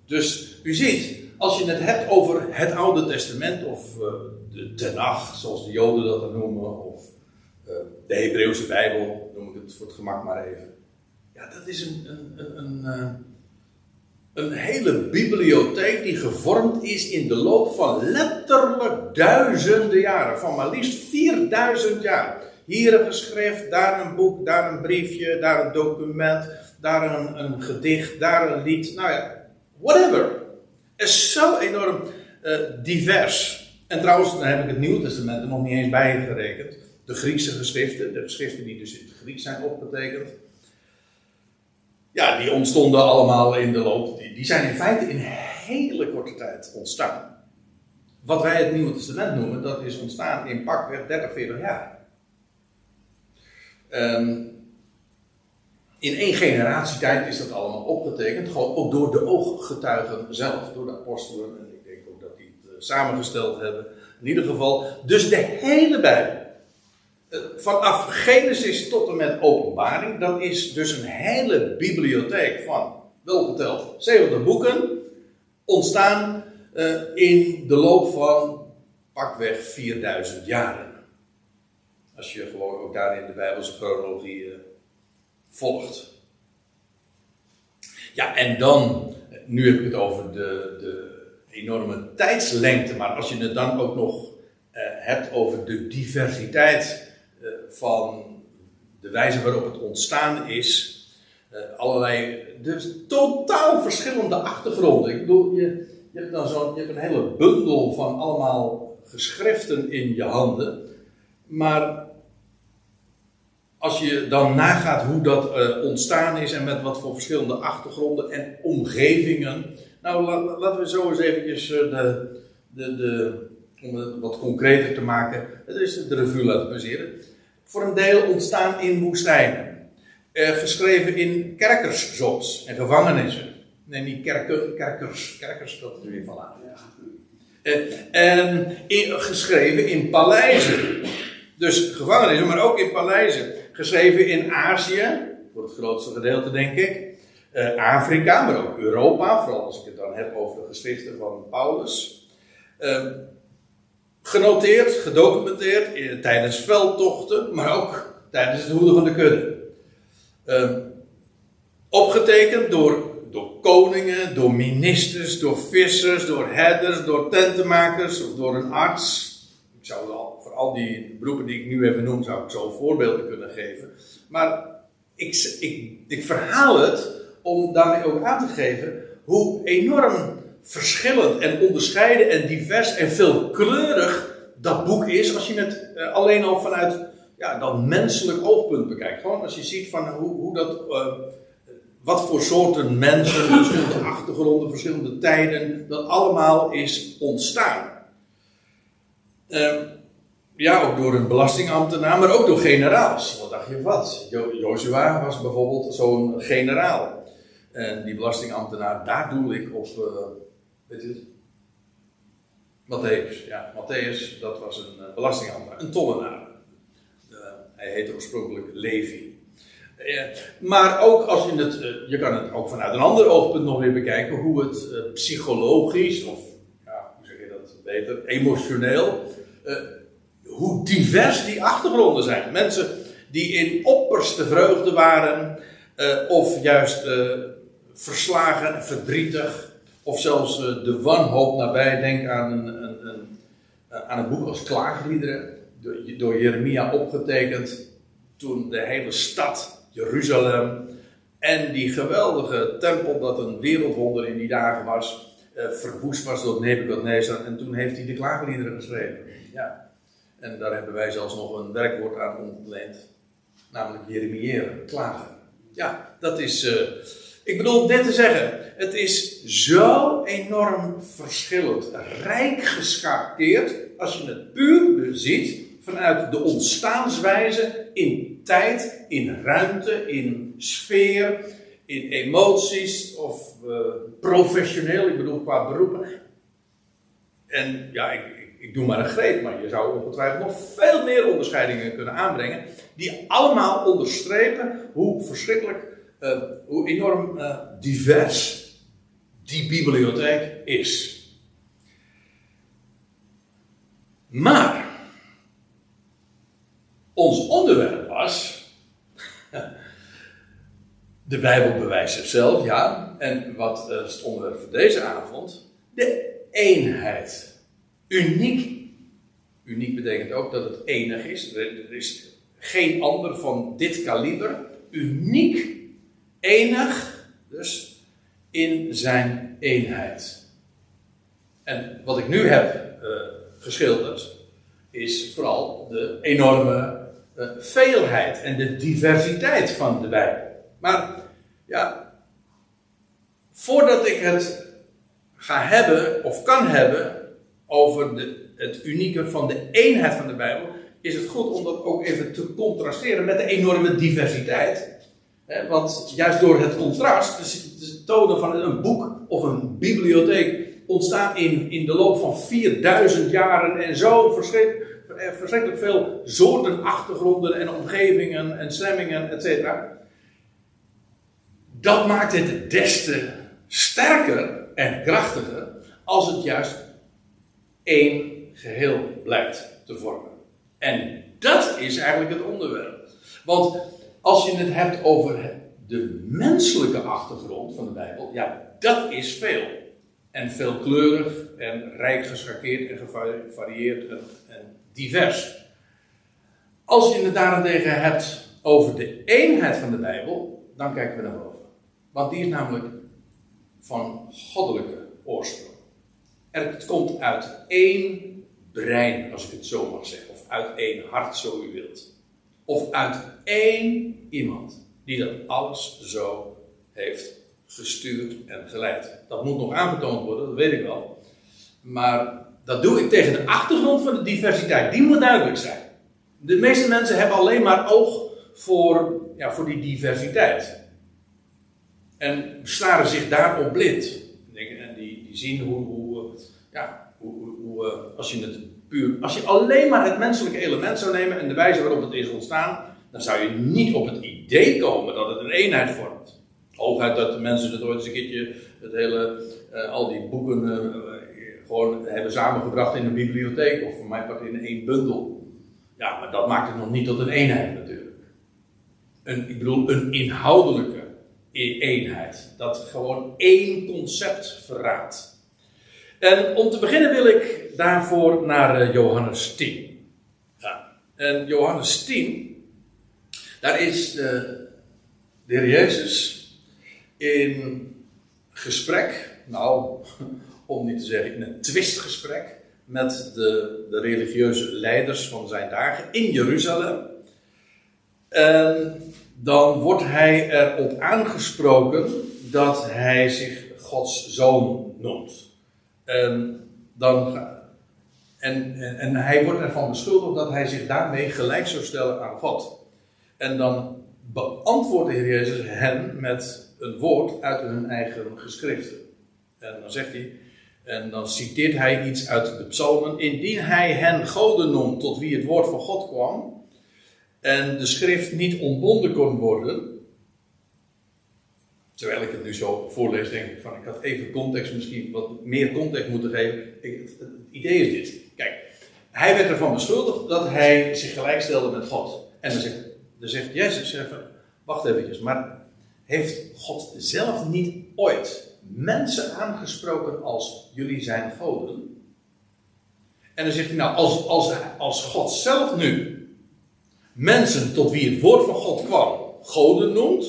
Dus u ziet, als je het hebt over het Oude Testament of uh, de Tenach, zoals de Joden dat noemen, of uh, de Hebreeuwse Bijbel, noem ik het voor het gemak maar even. Ja, dat is een, een, een, een, een hele bibliotheek die gevormd is in de loop van letterlijk duizenden jaren, van maar liefst 4000 jaar. Hier een geschrift, daar een boek, daar een briefje, daar een document, daar een, een gedicht, daar een lied. Nou ja, whatever. Het is zo enorm uh, divers. En trouwens, dan heb ik het Nieuwe Testament er nog niet eens bij gerekend. De Griekse geschriften, de geschriften die dus in het Grieks zijn opgetekend. Ja, die ontstonden allemaal in de loop. Die, die zijn in feite in hele korte tijd ontstaan. Wat wij het Nieuwe Testament noemen, dat is ontstaan in pakweg 30, 40 jaar. Um, in één generatietijd is dat allemaal opgetekend, gewoon ook door de ooggetuigen zelf, door de apostelen. En ik denk ook dat die het uh, samengesteld hebben. In ieder geval, dus de hele Bijbel. Uh, vanaf Genesis tot en met Openbaring, dat is dus een hele bibliotheek van, welgeteld, 70 boeken, ontstaan uh, in de loop van pakweg 4000 jaren. Als je gewoon ook daarin de Bijbelse chronologie uh, volgt. Ja, en dan, nu heb ik het over de, de enorme tijdslengte, maar als je het dan ook nog hebt over de diversiteit van de wijze waarop het ontstaan is, allerlei, dus totaal verschillende achtergronden. Ik bedoel, je, je hebt dan zo'n, je hebt een hele bundel van allemaal geschriften in je handen. Maar als je dan nagaat hoe dat uh, ontstaan is en met wat voor verschillende achtergronden en omgevingen. Nou, la, laten we zo eens eventjes de, de, de, om het wat concreter te maken, het is de revue laten passeren. Voor een deel ontstaan in woestijnen. Uh, geschreven in kerkers soms en gevangenissen. Nee, niet kerken, kerkers. Kerkers, dat is weer van aan. en geschreven in paleizen. Dus gevangenissen, maar ook in paleizen. Geschreven in Azië, voor het grootste gedeelte denk ik. Uh, Afrika, maar ook Europa, vooral als ik het dan heb over de geschriften van Paulus. Genoteerd, gedocumenteerd tijdens veldtochten, maar ook tijdens het hoeden van de kudde. Ehm, opgetekend door, door koningen, door ministers, door vissers, door herders, door tentenmakers of door een arts. Ik zou al, voor al die beroepen die ik nu even noem, zou ik zo voorbeelden kunnen geven. Maar ik, ik, ik verhaal het om daarmee ook aan te geven hoe enorm verschillend en onderscheiden en divers en veelkleurig dat boek is als je het uh, alleen al vanuit ja, dat menselijk oogpunt bekijkt. Gewoon als je ziet van hoe, hoe dat, uh, wat voor soorten mensen, verschillende achtergronden, verschillende tijden, dat allemaal is ontstaan. Uh, ja, ook door een belastingambtenaar, maar ook door generaals. Wat dacht je wat? Jo Joshua was bijvoorbeeld zo'n generaal. En die belastingambtenaar, daar doel ik op, weet het? Matthäus. Ja, Matthäus, dat was een uh, belastingambtenaar, een tollenaar. Uh, hij heette oorspronkelijk Levi. maar ook als je het, je kan het ook vanuit een ander oogpunt nog weer bekijken, hoe het psychologisch, of ja, hoe zeg je dat beter, emotioneel, hoe divers die achtergronden zijn. Mensen die in opperste vreugde waren, of juist verslagen, verdrietig, of zelfs uh, de wanhoop nabij. Denk aan een, een, een, uh, aan boek als Klaagliederen, door, Jeremia opgetekend, toen de hele stad, Jeruzalem, en die geweldige tempel, dat een wereldwonder in die dagen was, uh, verwoest was door Nebuchadnezzar. En toen heeft hij de Klaagliederen geschreven. Ja. En daar hebben wij zelfs nog een werkwoord aan ontleend, namelijk Jeremiëren, klagen. Ja, dat is ik bedoel dit te zeggen. Het is zo enorm verschillend. Rijk geschakeerd. Als je het puur beziet vanuit de ontstaanswijze in tijd, in ruimte, in sfeer, in emoties of uh, professioneel, ik bedoel qua beroepen. En ja, ik, ik, doe maar een greep, maar je zou ongetwijfeld nog veel meer onderscheidingen kunnen aanbrengen, die allemaal onderstrepen hoe verschrikkelijk uh, hoe enorm uh, divers die bibliotheek is. Maar ons onderwerp was. De Bijbel bewijst zichzelf, ja. En wat is het onderwerp voor deze avond? De eenheid. Uniek. Uniek betekent ook dat het enig is. Er is geen ander van dit kaliber. Uniek enig, dus in zijn eenheid. En wat ik nu heb uh, geschilderd, is vooral de enorme uh, veelheid en de diversiteit van de Bijbel. Maar ja, voordat ik het ga hebben of kan hebben over de, het unieke van de eenheid van de Bijbel, is het goed om dat ook even te contrasteren met de enorme diversiteit want juist door het contrast, het tonen van een boek of een bibliotheek, ontstaan in, in de loop van 4000 jaren en zo verschrikkelijk, eh, verschrikkelijk veel soorten, achtergronden en omgevingen en stemmingen, etc. Dat maakt het des te sterker en krachtiger als het juist één geheel blijkt te vormen. En dat is eigenlijk het onderwerp. Want als je het hebt over de menselijke achtergrond van de Bijbel, ja, dat is veel. En veelkleurig en rijk geschakeerd en gevarieerd en, en divers. Als je het daarentegen hebt over de eenheid van de Bijbel, dan kijken we naar boven. Want die is namelijk van goddelijke oorsprong. En het komt uit één brein, als ik het zo mag zeggen, of uit één hart, zo u wilt. Of uit één iemand die dat alles zo heeft gestuurd en geleid. Dat moet nog aangetoond worden, dat weet ik wel. Maar dat doe ik tegen de achtergrond van de diversiteit. Die moet duidelijk zijn. De meeste mensen hebben alleen maar oog voor, ja, voor die diversiteit. En staren zich daarop blind. En die, die zien hoe, hoe, ja, hoe, hoe, eh, als je het als je alleen maar het menselijke element zou nemen en de wijze waarop het is ontstaan, dan zou je niet op het idee komen dat het een eenheid vormt. Hooguit dat de mensen het ooit eens een keertje, het hele, uh, al die boeken uh, gewoon hebben samengebracht in een bibliotheek of voor mijn part in één bundel. Ja, maar dat maakt het nog niet tot een eenheid natuurlijk. Een, ik bedoel, een inhoudelijke eenheid. Dat gewoon één concept verraadt. En om te beginnen wil ik daarvoor naar eh, Johannes 10 gaan. En Johannes 10, daar is de, de Heer Jezus in gesprek, nou, om niet te zeggen in een twistgesprek met de, de religieuze leiders van zijn dagen in Jeruzalem. En dan wordt hij erop aangesproken dat hij zich Gods zoon noemt. En, dan, en, en, en hij wordt ervan beschuldigd dat hij zich daarmee gelijk zou stellen aan God. En dan beantwoordt de Heer Jezus hen met een woord uit hun eigen geschriften. En dan zegt hij, en dan citeert hij iets uit de psalmen. Indien hij hen goden noemt tot wie het woord van God kwam, en de schrift niet ontbonden kon worden. Terwijl ik het nu zo voorlees, denk ik van ik had even context, misschien wat meer context moeten geven. het, het idee is dit. Kijk, hij werd ervan beschuldigd dat hij zich gelijkstelde met God. En dan zegt, dan zegt Jezus, wacht eventjes, maar heeft God zelf niet ooit mensen aangesproken als jullie zijn goden? En dan zegt hij, nou, als, als, als God zelf nu mensen tot wie het woord van God kwam, goden noemt,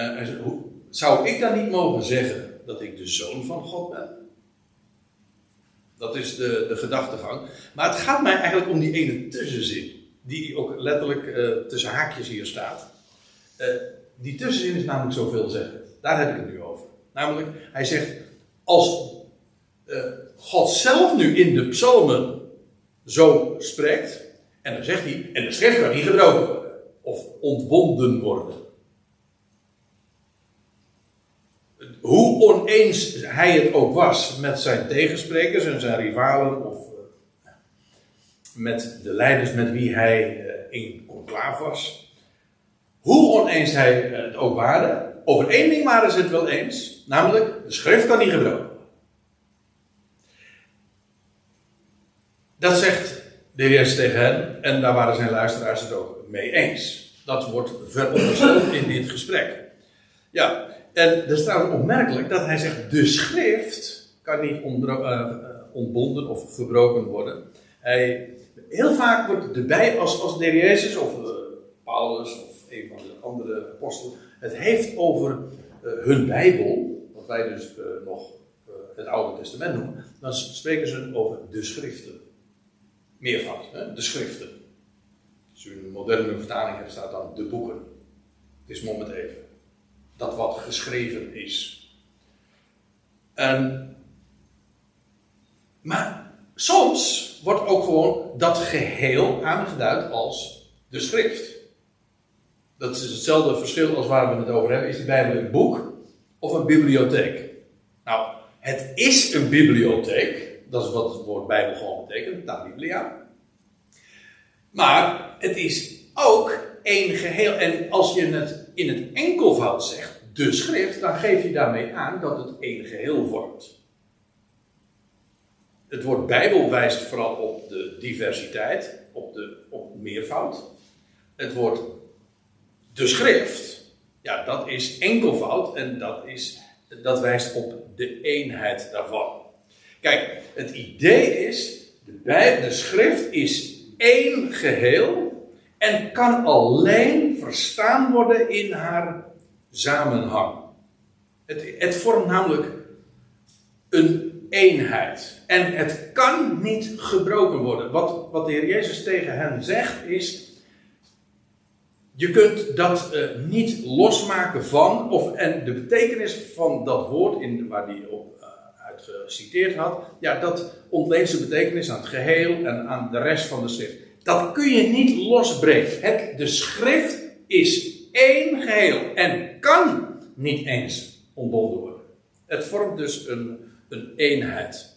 uh, zou ik dan niet mogen zeggen dat ik de zoon van God ben? Dat is de, de gedachtegang. Maar het gaat mij eigenlijk om die ene tussenzin, die ook letterlijk uh, tussen haakjes hier staat. Uh, die tussenzin is namelijk zoveel zeggen. Daar heb ik het nu over. Namelijk, hij zegt, als God zelf nu in de psalmen zo spreekt, en dan zegt hij, en de schrift kan niet gebroken worden. Of ontbonden worden. Hoe oneens hij het ook was met zijn tegensprekers en zijn rivalen, of eh, met de leiders met wie hij eh, in conclaaf was. Hoe oneens hij het ook waren, over één ding waren ze het wel eens, namelijk de schrift kan niet gebroken. Dat zegt de tegen hen, en daar waren zijn luisteraars het ook mee eens. Dat wordt verondersteld in dit gesprek. Ja, en er staat opmerkelijk dat hij zegt: de schrift kan niet uh, ontbonden of verbroken worden. Hij, heel vaak wordt erbij, als, als de Jezus of uh, Paulus of een van de andere apostelen het heeft over hun Bijbel, wat wij dus nog het Oude Testament noemen, dan spreken ze over de schriften meervoud, hè? de schriften. Als u een moderne vertaling hebt, staat dan de boeken. Het is moment even. Dat wat geschreven is. En, maar soms wordt ook gewoon dat geheel aangeduid als de schrift. Dat is hetzelfde verschil als waar we het over hebben. Is de Bijbel een boek of een bibliotheek? Nou, het is een bibliotheek. Dat is wat het woord Bijbel gewoon betekent, ta Biblia. Maar het is ook één geheel. En als je het in het enkelvoud zegt, de schrift, dan geef je daarmee aan dat het één geheel vormt. Het woord Bijbel wijst vooral op de diversiteit, op, de, op meervoud. Het woord de schrift, ja, dat is enkelvoud en dat, is, dat wijst op de eenheid daarvan. Kijk, het idee is, de, de schrift is één geheel en kan alleen verstaan worden in haar samenhang. Het, het vormt namelijk een eenheid. En het kan niet gebroken worden. Wat, wat de Heer Jezus tegen hen zegt is. Je kunt dat uh, niet losmaken van, of, en de betekenis van dat woord in, waar die op geciteerd had, ja, dat ontleent zijn betekenis aan het geheel en aan de rest van de schrift. Dat kun je niet losbreken. Het, de schrift is één geheel en kan niet eens ontbonden worden. Het vormt dus een, een eenheid.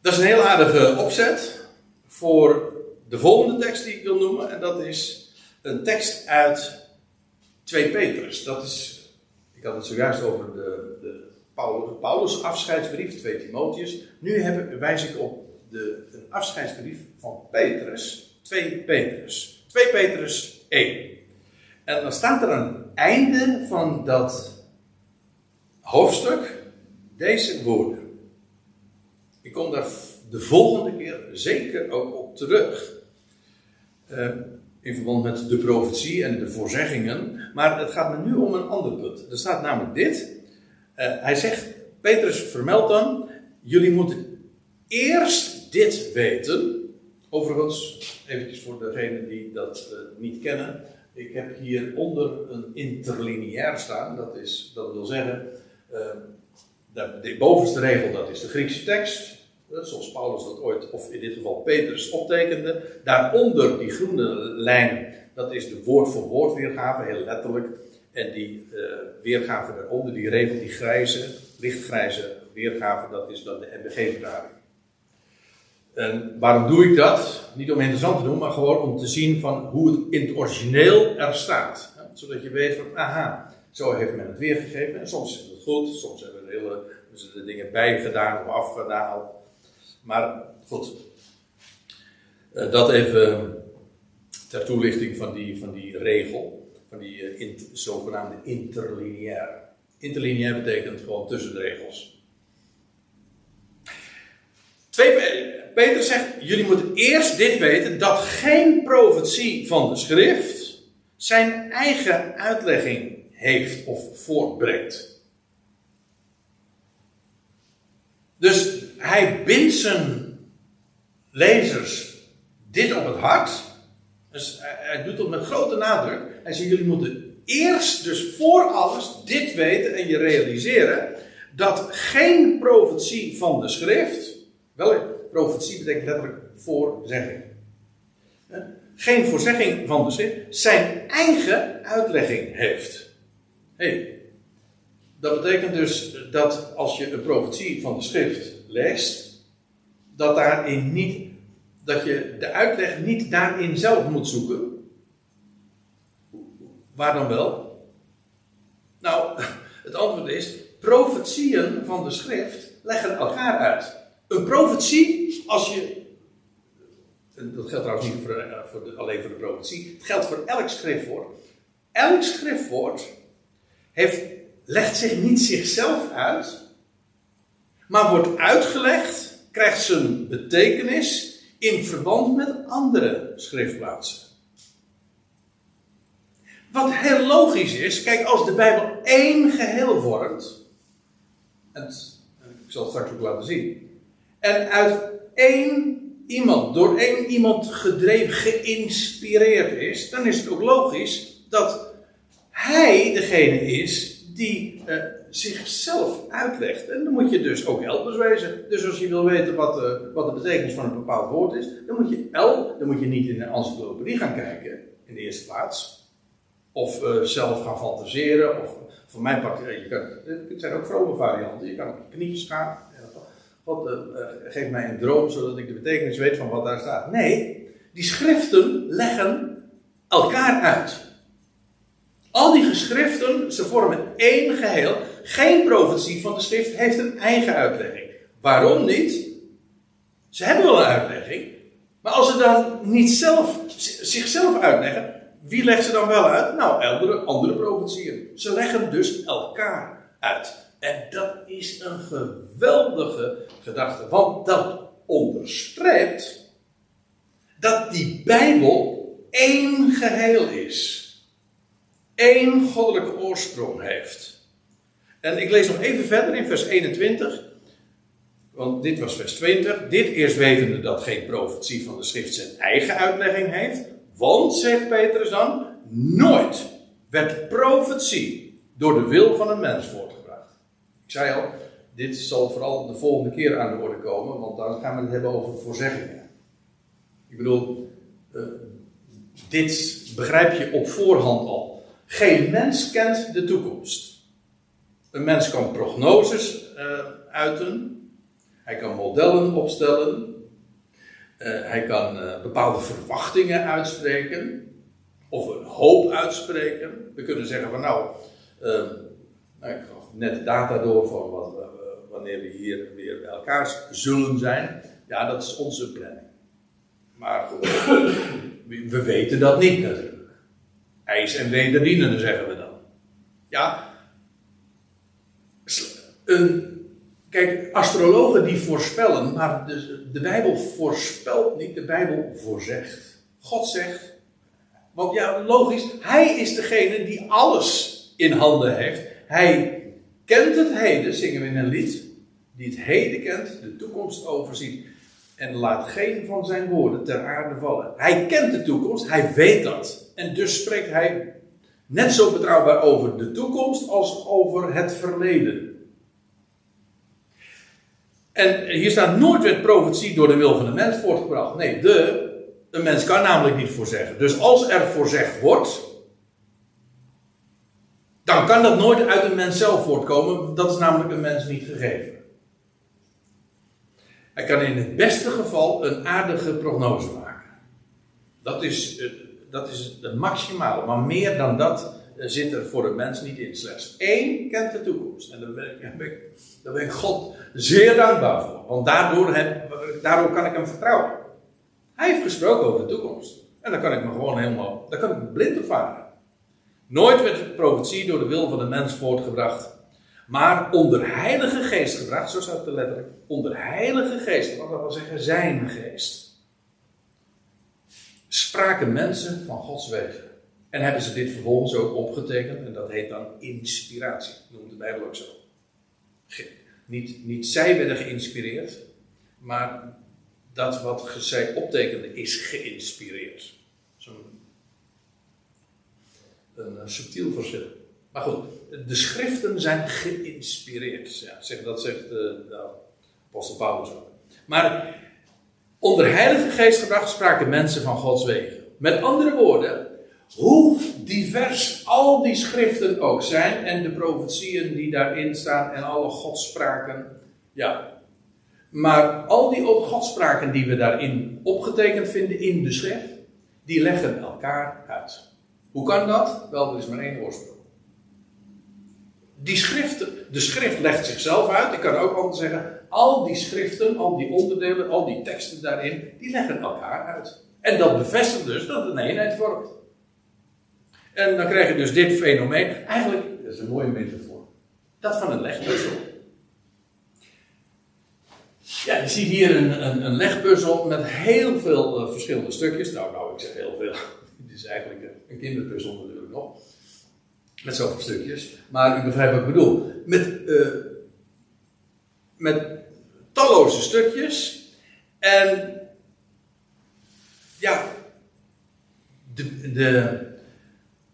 Dat is een heel aardige opzet voor de volgende tekst die ik wil noemen. En dat is een tekst uit 2 Petrus. Dat is Ik had het zojuist over de, de Paulus, Paulus afscheidsbrief, 2 Timotheus. Nu heb, wijs ik op de, een afscheidsbrief van Petrus, 2 Petrus. 2 Petrus 1. En dan staat er aan het einde van dat hoofdstuk deze woorden. Ik kom daar de volgende keer zeker ook op terug. Uh, in verband met de profetie en de voorzeggingen. Maar het gaat me nu om een ander punt. Er staat namelijk dit. Uh, hij zegt, Petrus vermeldt dan, jullie moeten eerst dit weten. Overigens, eventjes voor degenen die dat uh, niet kennen. Ik heb hier onder een interlineair staan. Dat, is, dat wil zeggen, uh, de, de bovenste regel dat is de Griekse tekst. Zoals Paulus dat ooit, of in dit geval Petrus, optekende. Daaronder die groene lijn, dat is de woord voor woord weergave, heel letterlijk. En die weergave daaronder, die regel, die grijze, lichtgrijze weergave, dat is dan de MBG-vertaling. En waarom doe ik dat? Niet om interessant te doen, maar gewoon om te zien van hoe het in het origineel er staat. Zodat je weet van, aha, zo heeft men het weergegeven. En soms is het goed, soms hebben we hele dingen bij gedaan of afgedaald. Maar goed, uh, dat even ter toelichting van die, van die regel, van die uh, in, zogenaamde interlineair. Interlineair betekent gewoon tussen de regels. Peter zegt, jullie moeten eerst dit weten, dat geen profetie van de schrift zijn eigen uitlegging heeft of voortbrengt. Dus hij bindt zijn lezers dit op het hart. Dus hij, doet het met grote nadruk. Hij zegt: Jullie moeten eerst, dus voor alles, dit weten en je realiseren. Dat geen profetie van de schrift. Wel, profetie betekent letterlijk voorzegging. Geen voorzegging van de schrift zijn eigen uitlegging heeft. Hey, dat betekent dus dat als je een profetie van de schrift leest, dat daarin niet, dat je de uitleg niet daarin zelf moet zoeken. Waar dan wel? Nou, het antwoord is, profetieën van de schrift leggen elkaar uit. Een profetie, als je. Dat geldt trouwens niet voor, eh, voor alleen voor de profetie. Het geldt voor elk schriftwoord. Elk schriftwoord heeft, legt zich niet zichzelf uit, maar wordt uitgelegd, krijgt zijn betekenis in verband met andere schriftplaatsen. Wat heel logisch is, kijk, als de Bijbel één geheel vormt, en ik zal het straks ook laten zien, en uit één iemand, door één iemand gedreven, geïnspireerd is, dan is het ook logisch dat hij degene is die uh, zichzelf uitlegt. En dan moet je dus ook helpers wezen. Dus als je wil weten wat, uh, wat de betekenis van een bepaald woord is, dan moet je el, dan moet je niet in een encyclopedie gaan kijken, in de eerste plaats. Of uh, zelf gaan fantaseren, of voor mijn part, je kan, het zijn ook vrome varianten. Je kan op je knietjes gaan. God, geef mij een droom, zodat ik de betekenis weet van wat daar staat. Nee, die schriften leggen elkaar uit. Al die geschriften, ze vormen één geheel. Geen profetie van de schrift heeft een eigen uitlegging. Waarom niet? Ze hebben wel een uitlegging. Maar als ze dan niet zelf, zichzelf uitleggen, wie legt ze dan wel uit? Nou, andere, andere profetieën. Ze leggen dus elkaar En dat is een geweldige gedachte. Want dat onderstreept dat die Bijbel één geheel is één goddelijke oorsprong heeft. En ik lees nog even verder in vers 21. Want dit was vers 20. Dit eerst wetende dat geen profetie van de schrift zijn eigen uitlegging heeft. Want, zegt Petrus dan, nooit werd profetie door de wil van een mens voortgebracht. Ik zei al, dit zal vooral de volgende keer aan de orde komen, want dan gaan we het hebben over voorzeggingen. Ik bedoel, uh, dit begrijp je op voorhand al. Geen mens kent de toekomst. Een mens kan prognoses uh, uiten. Hij kan modellen opstellen. Uh, hij kan bepaalde verwachtingen uitspreken. Of een hoop uitspreken. We kunnen zeggen van nou, Nou, ik net data door van wanneer we hier weer bij elkaar zullen zijn. Ja, dat is onze planning. Maar we weten dat niet natuurlijk. IJs en wederdienen, zeggen we dan. Ja, een, kijk, astrologen die voorspellen, maar de, de Bijbel voorspelt niet, de Bijbel voorzegt. God zegt, want ja, logisch, Hij is degene die alles in handen heeft. Hij kent het heden, zingen we in een lied, die het heden kent, de toekomst overziet en laat geen van zijn woorden ter aarde vallen. Hij kent de toekomst, hij weet dat. En dus spreekt hij net zo betrouwbaar over de toekomst als over het verleden. En hier staat nooit werd profetie door de wil van de mens voortgebracht. Nee, de, de mens kan namelijk niet voorzeggen. Dus als er voorzegd wordt, dan kan dat nooit uit een mens zelf voortkomen. Dat is namelijk een mens niet gegeven. Hij kan in het beste geval een aardige prognose maken. Dat is, eh, dat is het maximale. Maar meer dan dat eh, zit er voor een mens niet in. Slechts één kent de toekomst. En daar ben ik, daar ben ik God zeer dankbaar voor. Want daardoor, heb, daardoor kan ik hem vertrouwen. Hij heeft gesproken over de toekomst. En dan kan ik me gewoon helemaal, dan kan ik blind op varen. Nooit werd profetie door de wil van de mens voortgebracht. Maar onder heilige geest gebracht, zo staat het letterlijk. Onder heilige geest, wat dat wil zeggen zijn geest. Spraken mensen van Gods wegen. En hebben ze dit vervolgens ook opgetekend. En dat heet dan inspiratie. Noemt de Bijbel ook zo. Niet, niet zij werden geïnspireerd. Maar dat wat zij optekende is geïnspireerd. Zo'n een, subtiel verschil. Maar goed, de schriften zijn geïnspireerd. Ja, zeg, dat zegt uh, de apostel Paulus ook. Maar onder heilige geest gebracht spraken mensen van Gods wegen. Met andere woorden, hoe divers al die schriften ook zijn en de profetieën die daarin staan en alle godspraken. Ja. Maar al die godspraken die we daarin opgetekend vinden in de schrift, die leggen elkaar uit. Hoe kan dat? Wel, er is maar één oorsprong. Die schriften, de schrift legt zichzelf uit. Ik kan ook anders zeggen, al die schriften, al die onderdelen, al die teksten daarin, die leggen elkaar uit. En dat bevestigt dus dat het een eenheid vormt. En dan krijg je dus dit fenomeen. Eigenlijk, dat is een mooie metafoor. Dat van een legpuzzel. Ja, je ziet hier een, een, een legpuzzel met heel veel uh, verschillende stukjes. Nou, nou, ik zeg heel veel. Het is eigenlijk een kinderpuzzel natuurlijk nog. Met zoveel stukjes. Maar u begrijpt wat ik bedoel. Met, uh, met talloze stukjes. En ja, de, de,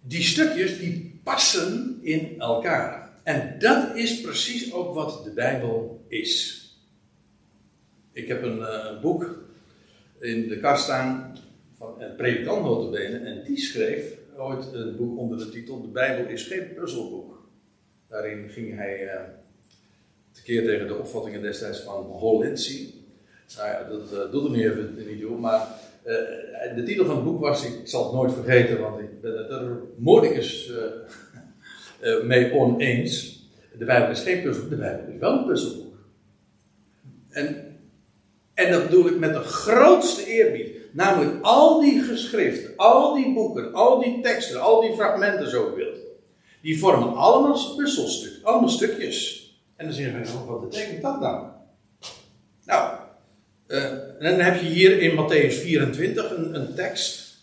die stukjes die passen in elkaar. En dat is precies ook wat de Bijbel is. Ik heb een, een boek in de kast staan van een predikant notabene. En die schreef ooit een boek onder de titel De Bijbel is geen puzzelboek. Daarin ging hij uh, tekeer tegen de opvattingen destijds van ja, dat uh, doet er nu even niet toe, maar uh, de titel van het boek was, ik zal het nooit vergeten, want ik ben het er moordicus mee oneens. De Bijbel is geen puzzelboek, de Bijbel is wel een puzzelboek. En, en dat bedoel ik met de grootste eerbied. Namelijk al die geschriften, al die boeken, al die teksten, al die fragmenten zo wilt. Die vormen allemaal puzzelstukjes, allemaal stukjes. En dan zeg je, oh, wat betekent dat nou? Nou, uh, dan heb je hier in Matthäus 24 een, een tekst.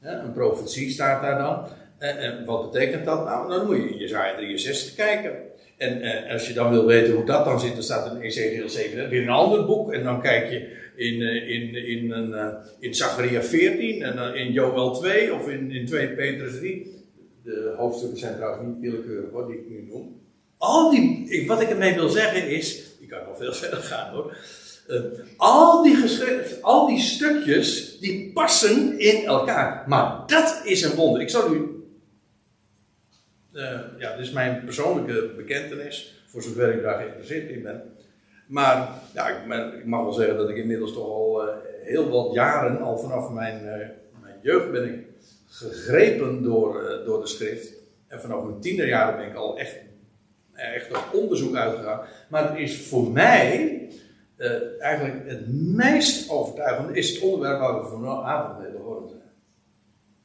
een profetie staat daar dan. en wat betekent dat nou? Dan moet je in Jezaja 63 kijken. En uh, als je dan wil weten hoe dat dan zit, dan staat in Ezekiel 7 weer een ander boek. En dan kijk je in, uh, in, in, een, uh, in Zachariah 14 en dan in Joel 2 of in, in 2 Petrus 3. De hoofdstukken zijn trouwens niet willekeurig hoor, die ik nu noem. Al die, wat ik ermee wil zeggen is, ik kan nog veel verder gaan hoor. al, die al die stukjes, die passen in elkaar. Maar dat is een wonder. Ik zal u ja, dit is mijn persoonlijke bekentenis, voor zover ik daar geïnteresseerd in ben. Maar ja, ik, mag wel zeggen dat ik inmiddels toch al uh, heel wat jaren, al vanaf mijn, uh, mijn jeugd ben ik gegrepen door, door de schrift. En vanaf mijn tienerjaren ben ik al echt echt op onderzoek uitgegaan. Maar het is voor mij eigenlijk het meest overtuigende is het onderwerp waar we vanavond mee begonnen zijn.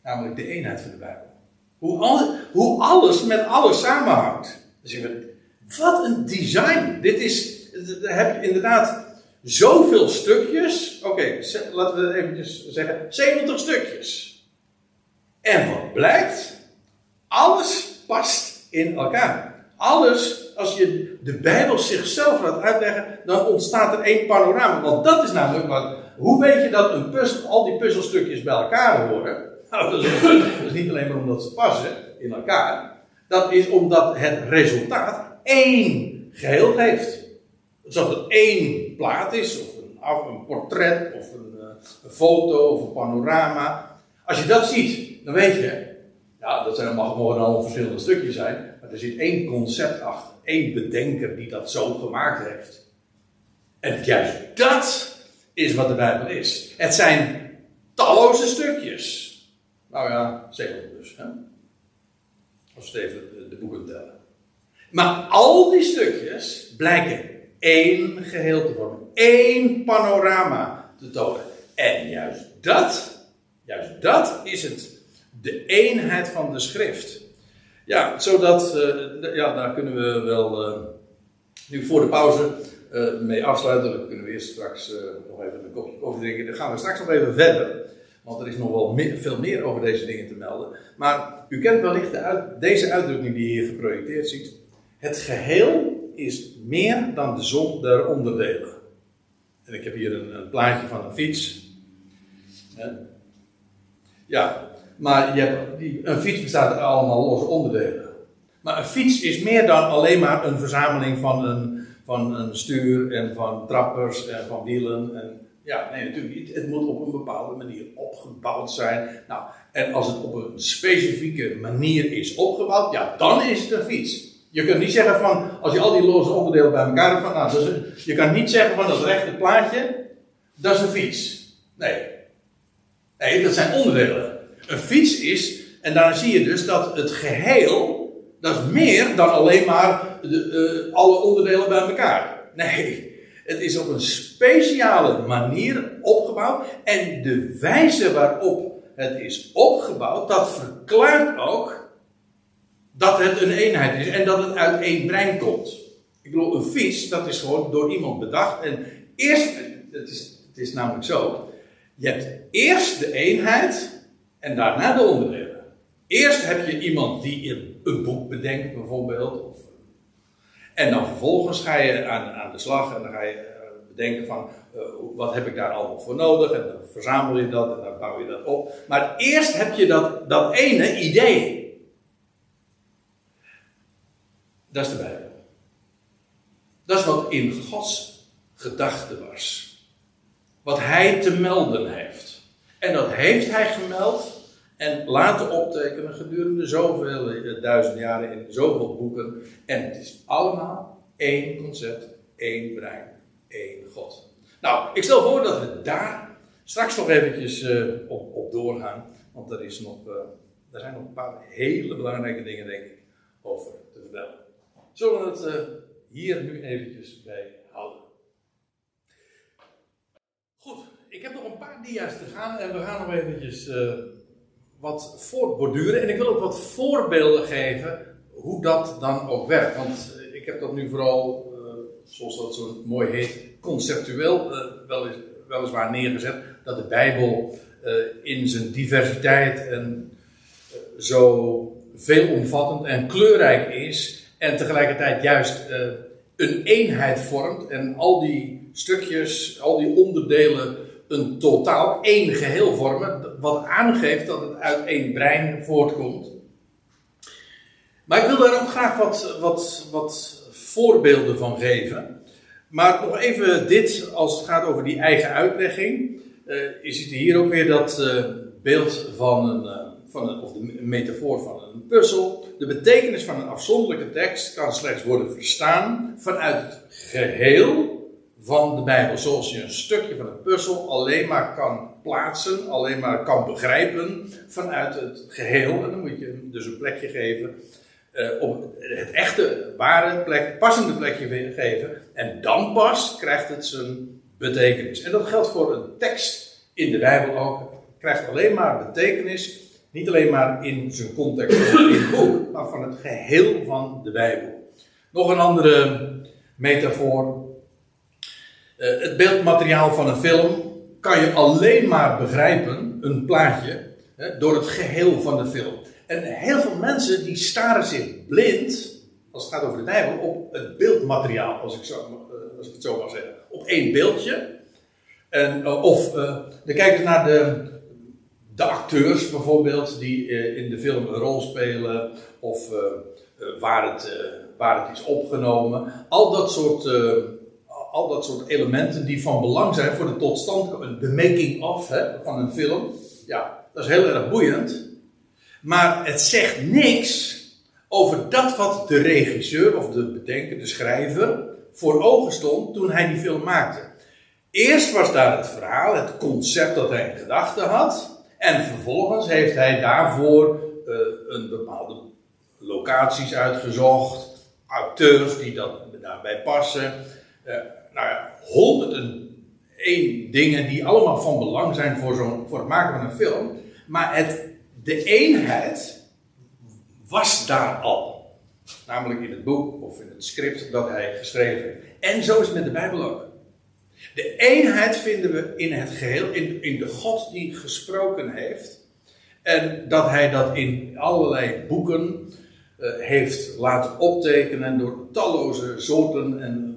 Namelijk de eenheid van de Bijbel. Hoe, hoe alles met alles samenhangt. Wat een design. Dit is, daar heb je inderdaad zoveel stukjes. Oké, laten we eventjes zeggen, 70 stukjes. En wat blijkt? Alles past in elkaar. Alles, als je de Bijbel zichzelf laat uitleggen, dan ontstaat er één panorama. Want dat is namelijk wat. Hoe weet je dat een puzzel, al die puzzelstukjes bij elkaar horen? Nou, dat is, niet alleen maar omdat ze passen in elkaar. Dat is omdat het resultaat één geheel geeft. Alsof het één plaat is, of een, een portret, of een, eh, een, foto, of een panorama. Als je dat ziet, dan weet je, ja, dat zijn, mag gewoon al verschillende stukjes zijn, maar er zit één concept achter, één bedenker die dat zo gemaakt heeft. En juist dat is wat de Bijbel is. Het zijn talloze stukjes. Nou ja, zeker dus. Hè? Als we even de boeken tellen. Maar al die stukjes blijken één geheel te vormen. één panorama te tonen. En juist dat, juist dat is het. De eenheid van de schrift. Ja, zodat, uh, ja, daar kunnen we wel uh, nu voor de pauze uh, mee afsluiten. Dan kunnen we eerst straks nog even een kopje koffie drinken. Dan gaan we straks nog even verder. Want er is nog wel veel meer over deze dingen te melden. Maar u kent wellicht uit, deze uitdrukking die je hier geprojecteerd ziet. Het geheel is meer dan de som der onderdelen. En ik heb hier een, plaatje van een fiets. Ja, maar je hebt, een fiets bestaat uit allemaal losse onderdelen. Maar een fiets is meer dan alleen maar een verzameling van een, van een stuur en van trappers en van wielen. En, ja, nee, natuurlijk niet. Het moet op een bepaalde manier opgebouwd zijn. Nou, en als het op een specifieke manier is opgebouwd, ja, dan is het een fiets. Je kunt niet zeggen van, als je al die losse onderdelen bij elkaar hebt, van, nou, je kan niet zeggen van dat rechte plaatje, dat is een fiets. Nee. Nee, dat zijn onderdelen. Een fiets is, en daar zie je dus dat het geheel, dat is meer dan alleen maar de, uh, alle onderdelen bij elkaar. Nee, het is op een speciale manier opgebouwd en de wijze waarop het is opgebouwd, dat verklaart ook dat het een eenheid is en dat het uit één brein komt. Ik bedoel, een fiets, dat is gewoon door iemand bedacht. En eerst, het is, het is namelijk zo, je hebt eerst de eenheid en daarna de onderdelen. Eerst heb je iemand die een, boek bedenkt, bijvoorbeeld. Of, en dan vervolgens ga je aan, aan de slag en dan ga je eh, bedenken van uh, wat heb ik daar allemaal voor nodig. En dan verzamel je dat en dan bouw je dat op. Maar eerst heb je dat, dat ene idee. Dat is de Bijbel. Dat is wat in Gods gedachte was. Wat Hij te melden heeft. En dat heeft Hij gemeld en laten optekenen gedurende zoveel eh, duizend jaren in zoveel boeken. En het is allemaal één concept, één brein, één God. Nou, ik stel voor dat we daar straks nog eventjes uh, op, op, doorgaan. Want er, is nog, uh, er zijn nog een paar hele belangrijke dingen, denk ik, over te vertellen. Zullen we het uh, hier nu eventjes bij houden. Goed, ik heb nog een paar dia's te gaan en we gaan nog eventjes wat voortborduren. En ik wil ook wat voorbeelden geven hoe dat dan ook werkt. Want uh, ik heb dat nu vooral, zoals dat zo mooi heet, conceptueel wel eens, weliswaar neergezet. Dat de Bijbel in zijn diversiteit en zo veelomvattend en kleurrijk is en tegelijkertijd juist een eenheid vormt en al die stukjes, al die onderdelen een totaal één geheel vormen, wat aangeeft dat het uit één brein voortkomt. Maar ik wil daar ook graag wat, wat, wat voorbeelden van geven. Maar nog even dit, als het gaat over die eigen uitlegging. Uh, je ziet hier ook weer dat uh, beeld van een, van een, of de metafoor van een puzzel. De betekenis van een afzonderlijke tekst kan slechts worden verstaan vanuit het geheel van de Bijbel. Zoals je een stukje van een puzzel alleen maar kan plaatsen, alleen maar kan begrijpen vanuit het geheel. En dan moet je hem dus een plekje geven uh, het echte, ware plek, passende plekje geven. En dan pas krijgt het zijn betekenis. En dat geldt voor een tekst in de Bijbel ook. Het krijgt alleen maar betekenis, niet alleen maar in zijn context in het boek, maar van het geheel van de Bijbel. Nog een andere metafoor. Uh, het beeldmateriaal van een film kan je alleen maar begrijpen, een plaatje, hè, door het geheel van de film. En heel veel mensen die staren zich blind, als het gaat over de Bijbel, op het beeldmateriaal, als ik, zo, eh, als ik het zo mag zeggen. Op één beeldje. En, eh, of uh, kijken ze naar de, de acteurs bijvoorbeeld, die in de film een rol spelen, of waar, het, waar het is opgenomen. Al dat soort al dat soort elementen die van belang zijn voor de totstandkoming, de making of van een film. Ja, dat is heel erg boeiend. Maar het zegt niks over dat wat de regisseur of de bedenker, de schrijver, voor ogen stond toen hij die film maakte. Eerst was daar het verhaal, het concept dat hij in gedachten had. En vervolgens heeft hij daarvoor uh, een bepaalde locaties uitgezocht, acteurs die dat, daarbij passen. Uh, nou ja, honderden één dingen die allemaal van belang zijn voor, zo'n, voor het maken van een film. Maar het, de eenheid was daar al. Namelijk in het boek of in het script dat hij geschreven heeft. En zo is het met de Bijbel ook. De eenheid vinden we in het geheel, in, in de God die gesproken heeft. En dat hij dat in allerlei boeken uh, heeft laten optekenen door talloze soorten en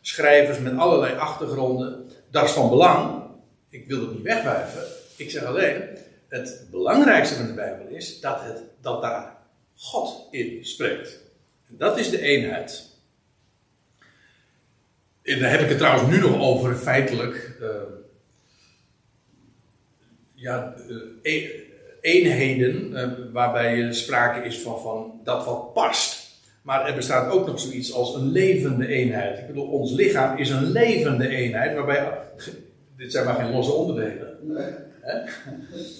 schrijvers met allerlei achtergronden. Dat is van belang. Ik wil het niet wegwijven. Ik zeg alleen, het belangrijkste van de Bijbel is dat, het, dat daar God in spreekt. En dat is de eenheid. En daar heb ik het trouwens nu nog over, feitelijk. Uh, ja, uh, eenheden uh, waarbij sprake is van, van dat wat past. Maar er bestaat ook nog zoiets als een levende eenheid. Ik bedoel, ons lichaam is een levende eenheid, waarbij. Dit zijn maar geen losse onderdelen. Nee.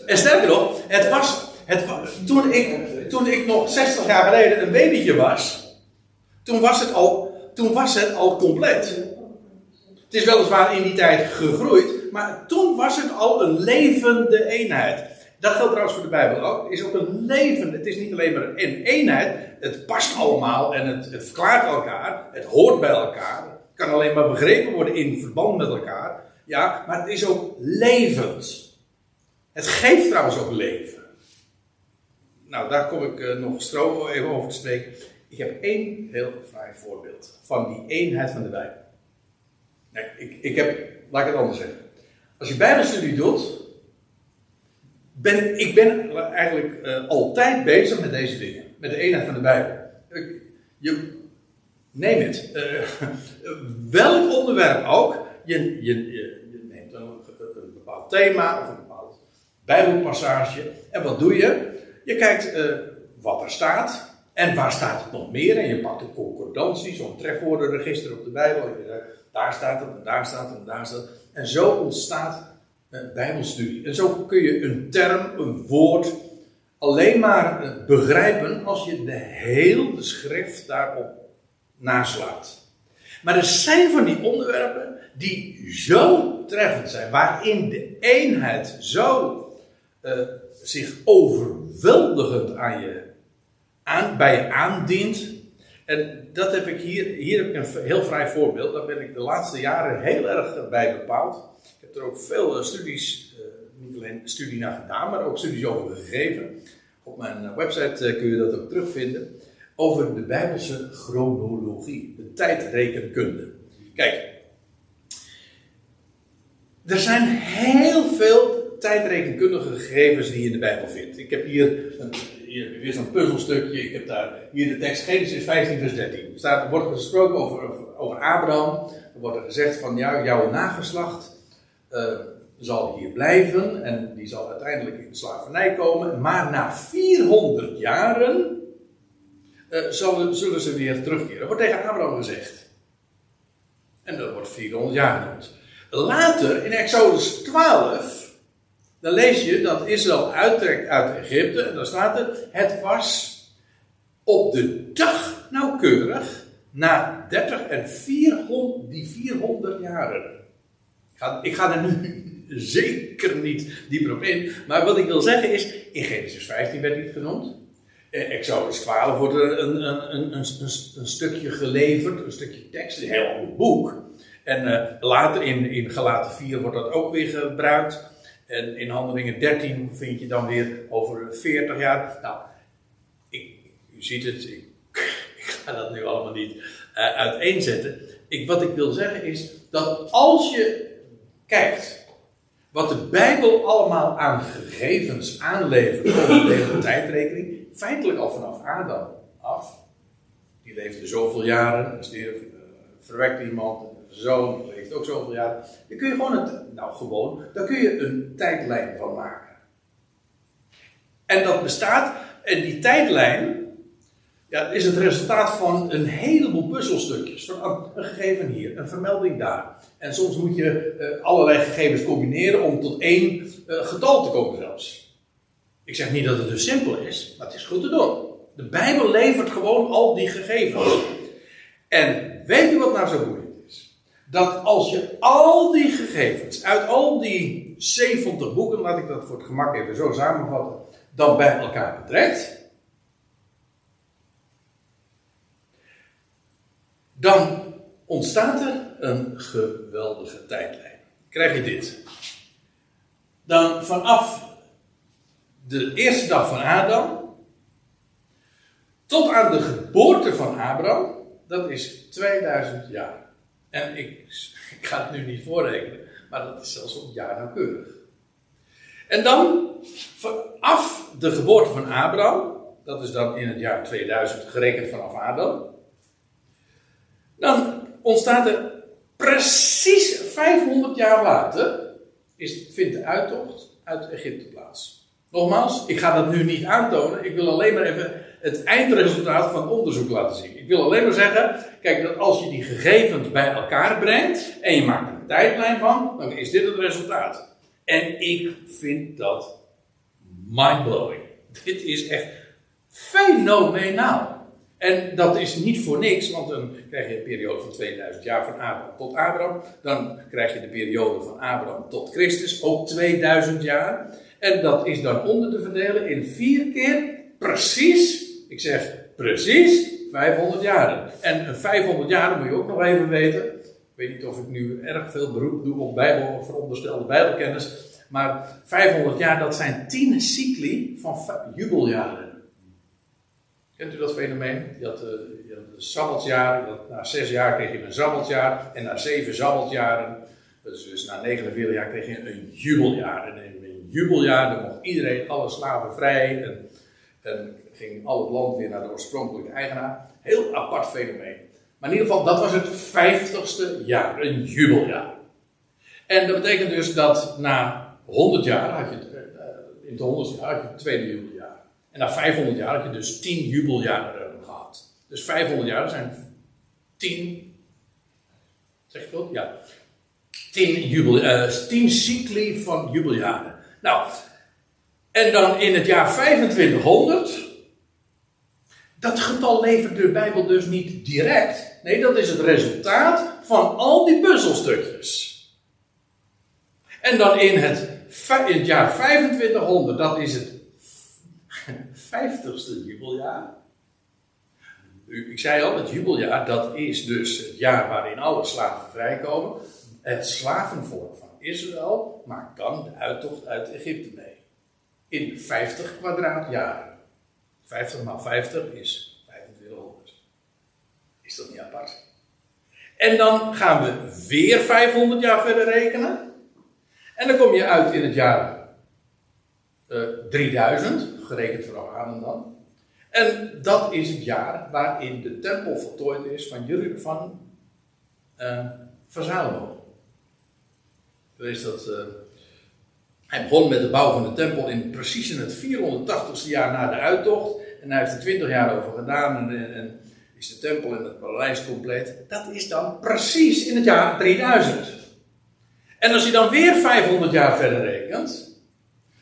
En sterker nog, het was. Het, toen, ik, toen ik nog 60 jaar geleden een babytje was. Toen was het al, toen was het al compleet. Het is weliswaar in die tijd gegroeid, maar toen was het al een levende eenheid. Dat geldt trouwens voor de Bijbel ook. Is ook een leven. Het is niet alleen maar een eenheid. Het past allemaal en het, verklaart elkaar. Het hoort bij elkaar. Het kan alleen maar begrepen worden in verband met elkaar. Ja, maar het is ook levend. Het geeft trouwens ook leven. Nou, daar kom ik uh, nog stro even over te spreken. Ik heb één heel fraai voorbeeld van die eenheid van de Bijbel. Nee, ik, ik heb, laat ik het anders zeggen. Als je Bijbelstudie doet, ben, ik ben eigenlijk uh, altijd bezig met deze dingen. Met de eenheid van de Bijbel. Je, neem het. Uh, welk onderwerp ook. Je, je, je, neemt een, een, bepaald thema of een bepaald Bijbelpassage. En wat doe je? Je kijkt uh, wat er staat. En waar staat het nog meer? En je pakt een concordantie, zo'n trefwoordenregister op de Bijbel. En je zegt, daar staat het, en daar staat het, en daar staat het. En zo ontstaat Bijbelstudie. En zo kun je een term, een woord, alleen maar eh, begrijpen als je de hele schrift daarop naslaat. Maar er zijn van die onderwerpen die zo treffend zijn, waarin de eenheid zo uh, zich overweldigend aan je, aan, bij je aandient. En dat heb ik hier, hier heb ik een heel vrij voorbeeld. Daar ben ik de laatste jaren heel erg bij bepaald heb er ook veel eh, studies, eh, niet alleen studie naar gedaan, maar ook studies over gegeven. Op mijn eh, website kun je dat ook terugvinden. Over de Bijbelse chronologie, de tijdrekenkunde. Kijk, er zijn heel veel tijdrekenkundige gegevens die je in de Bijbel vindt. Ik heb hier, een, hier weer zo'n puzzelstukje. Ik heb daar hier de tekst Genesis 15 vers 13. Er staat, wordt gesproken over, over, Abraham. Er wordt er gezegd van jouw nageslacht uh, zal hier blijven en die zal uiteindelijk in slavernij komen. Maar na 400 jaren uh, zullen, zullen ze weer terugkeren. Dat wordt tegen Abraham gezegd. En dat wordt 400 jaar genoemd. Later, in Exodus 12, dan lees je dat Israël uittrekt uit Egypte. En dan staat er, het was op de dag nauwkeurig na 30 en 400, die 400 jaren. Ik ga, ik ga er nu zeker niet dieper op in. Maar wat ik wil zeggen is, in Genesis 15 werd niet genoemd. Eh, Exodus 12 wordt er een, een, een, een, stukje geleverd, een stukje tekst, een heel boek. En uh, later in, in Galaten 4 wordt dat ook weer gebruikt. En in Handelingen 13 vind je dan weer over 40 jaar. Nou, ik, u ziet het, ik, ik ga dat nu allemaal niet uh, uiteenzetten. Ik, wat ik wil zeggen is dat als je kijkt wat de Bijbel allemaal aan gegevens aanlevert over deze tijdrekening, feitelijk al vanaf Adam af. Die leefde zoveel jaren, stierf, uh, verwekte iemand, zoon leeft ook zoveel jaren. Dan kun je gewoon, het, nou gewoon, daar kun je een tijdlijn van maken. En dat bestaat, en die tijdlijn, ja, is het resultaat van een heleboel puzzelstukjes. Van een gegeven hier, een vermelding daar. En soms moet je uh, allerlei gegevens combineren om tot één uh, getal te komen zelfs. Ik zeg niet dat het dus simpel is, maar het is goed te doen. De Bijbel levert gewoon al die gegevens. En weet u wat nou zo is? Dat als je al die gegevens uit al die 70 boeken, laat ik dat voor het gemak even zo samenvatten, dan bij elkaar betrekt dan ontstaat er een geweldige tijdlijn. Krijg je dit. Dan vanaf de eerste dag van Adam tot aan de geboorte van Abraham, dat is 2000 jaar. En ik, ik ga het nu niet voorrekenen, maar dat is zelfs op jaar nauwkeurig. En dan vanaf de geboorte van Abraham, dat is dan in het jaar 2000 gerekend vanaf Adam, dan ontstaat er precies 500 jaar later, is, vindt de uittocht uit Egypte plaats. Nogmaals, ik ga dat nu niet aantonen. Ik wil alleen maar even het eindresultaat van onderzoek laten zien. Ik wil alleen maar zeggen, kijk, dat als je die gegevens bij elkaar brengt en je maakt een tijdlijn van, dan is dit het resultaat. En ik vind dat mindblowing. Dit is echt fenomenaal. En dat is niet voor niks, want dan krijg je een periode van 2000 jaar van Abraham tot Abraham. Dan krijg je de periode van Abraham tot Christus, ook 2000 jaar. En dat is dan onder te verdelen in vier keer precies, ik zeg precies, 500 jaren. En 500 jaren moet je ook nog even weten. Ik weet niet of ik nu erg veel beroep doe op Bijbel, veronderstelde Bijbelkennis. Maar 500 jaar, dat zijn 10 cycli van jubeljaren. Kent u dat fenomeen? Je had, had een sabbatsjaar, na zes jaar kreeg je een sabbatsjaar, en na zeven sabbatsjaren, dus, dus na 49 jaar kreeg je een jubeljaar. En in een jubeljaar mocht iedereen, alle slaven vrij, en, en ging al het land weer naar de oorspronkelijke eigenaar. Heel apart fenomeen. Maar in ieder geval, dat was het vijftigste jaar, een jubeljaar. En dat betekent dus dat na 100 jaar had je, uh, in het 100 jaar had je het tweede jubeljaar. En na 500 jaar had je dus 10 jubeljaren gehad. Dus 500 jaar zijn 10. Zeg je dat? Ja. 10, jubel, uh, 10 cycli van jubeljaren. Nou, en dan in het jaar 2500. Dat getal levert de Bijbel dus niet direct. Nee, dat is het resultaat van al die puzzelstukjes. En dan in het, het jaar 2500, dat is het 50ste jubeljaar. Ik zei al, het jubeljaar, dat is dus het jaar waarin alle slaven vrijkomen. Het slavenvolk van Israël maakt dan de uittocht uit Egypte mee. In 50 kwadraatjaren. 50 maal 50 is 2500. Is dat niet apart? En dan gaan we weer 500 jaar verder rekenen. En dan kom je uit in het jaar uh, 3000 gerekend vanaf Adam dan. En dat is het jaar waarin de tempel voltooid is van, Jur van, uh, dat, uh, hij begon met de bouw van de tempel in, precies in het 480ste jaar na de uittocht. En hij heeft er 20 jaar over gedaan en, en is de tempel en het paleis compleet. Dat is dan precies in het jaar 3000. En als je dan weer 500 jaar verder rekent,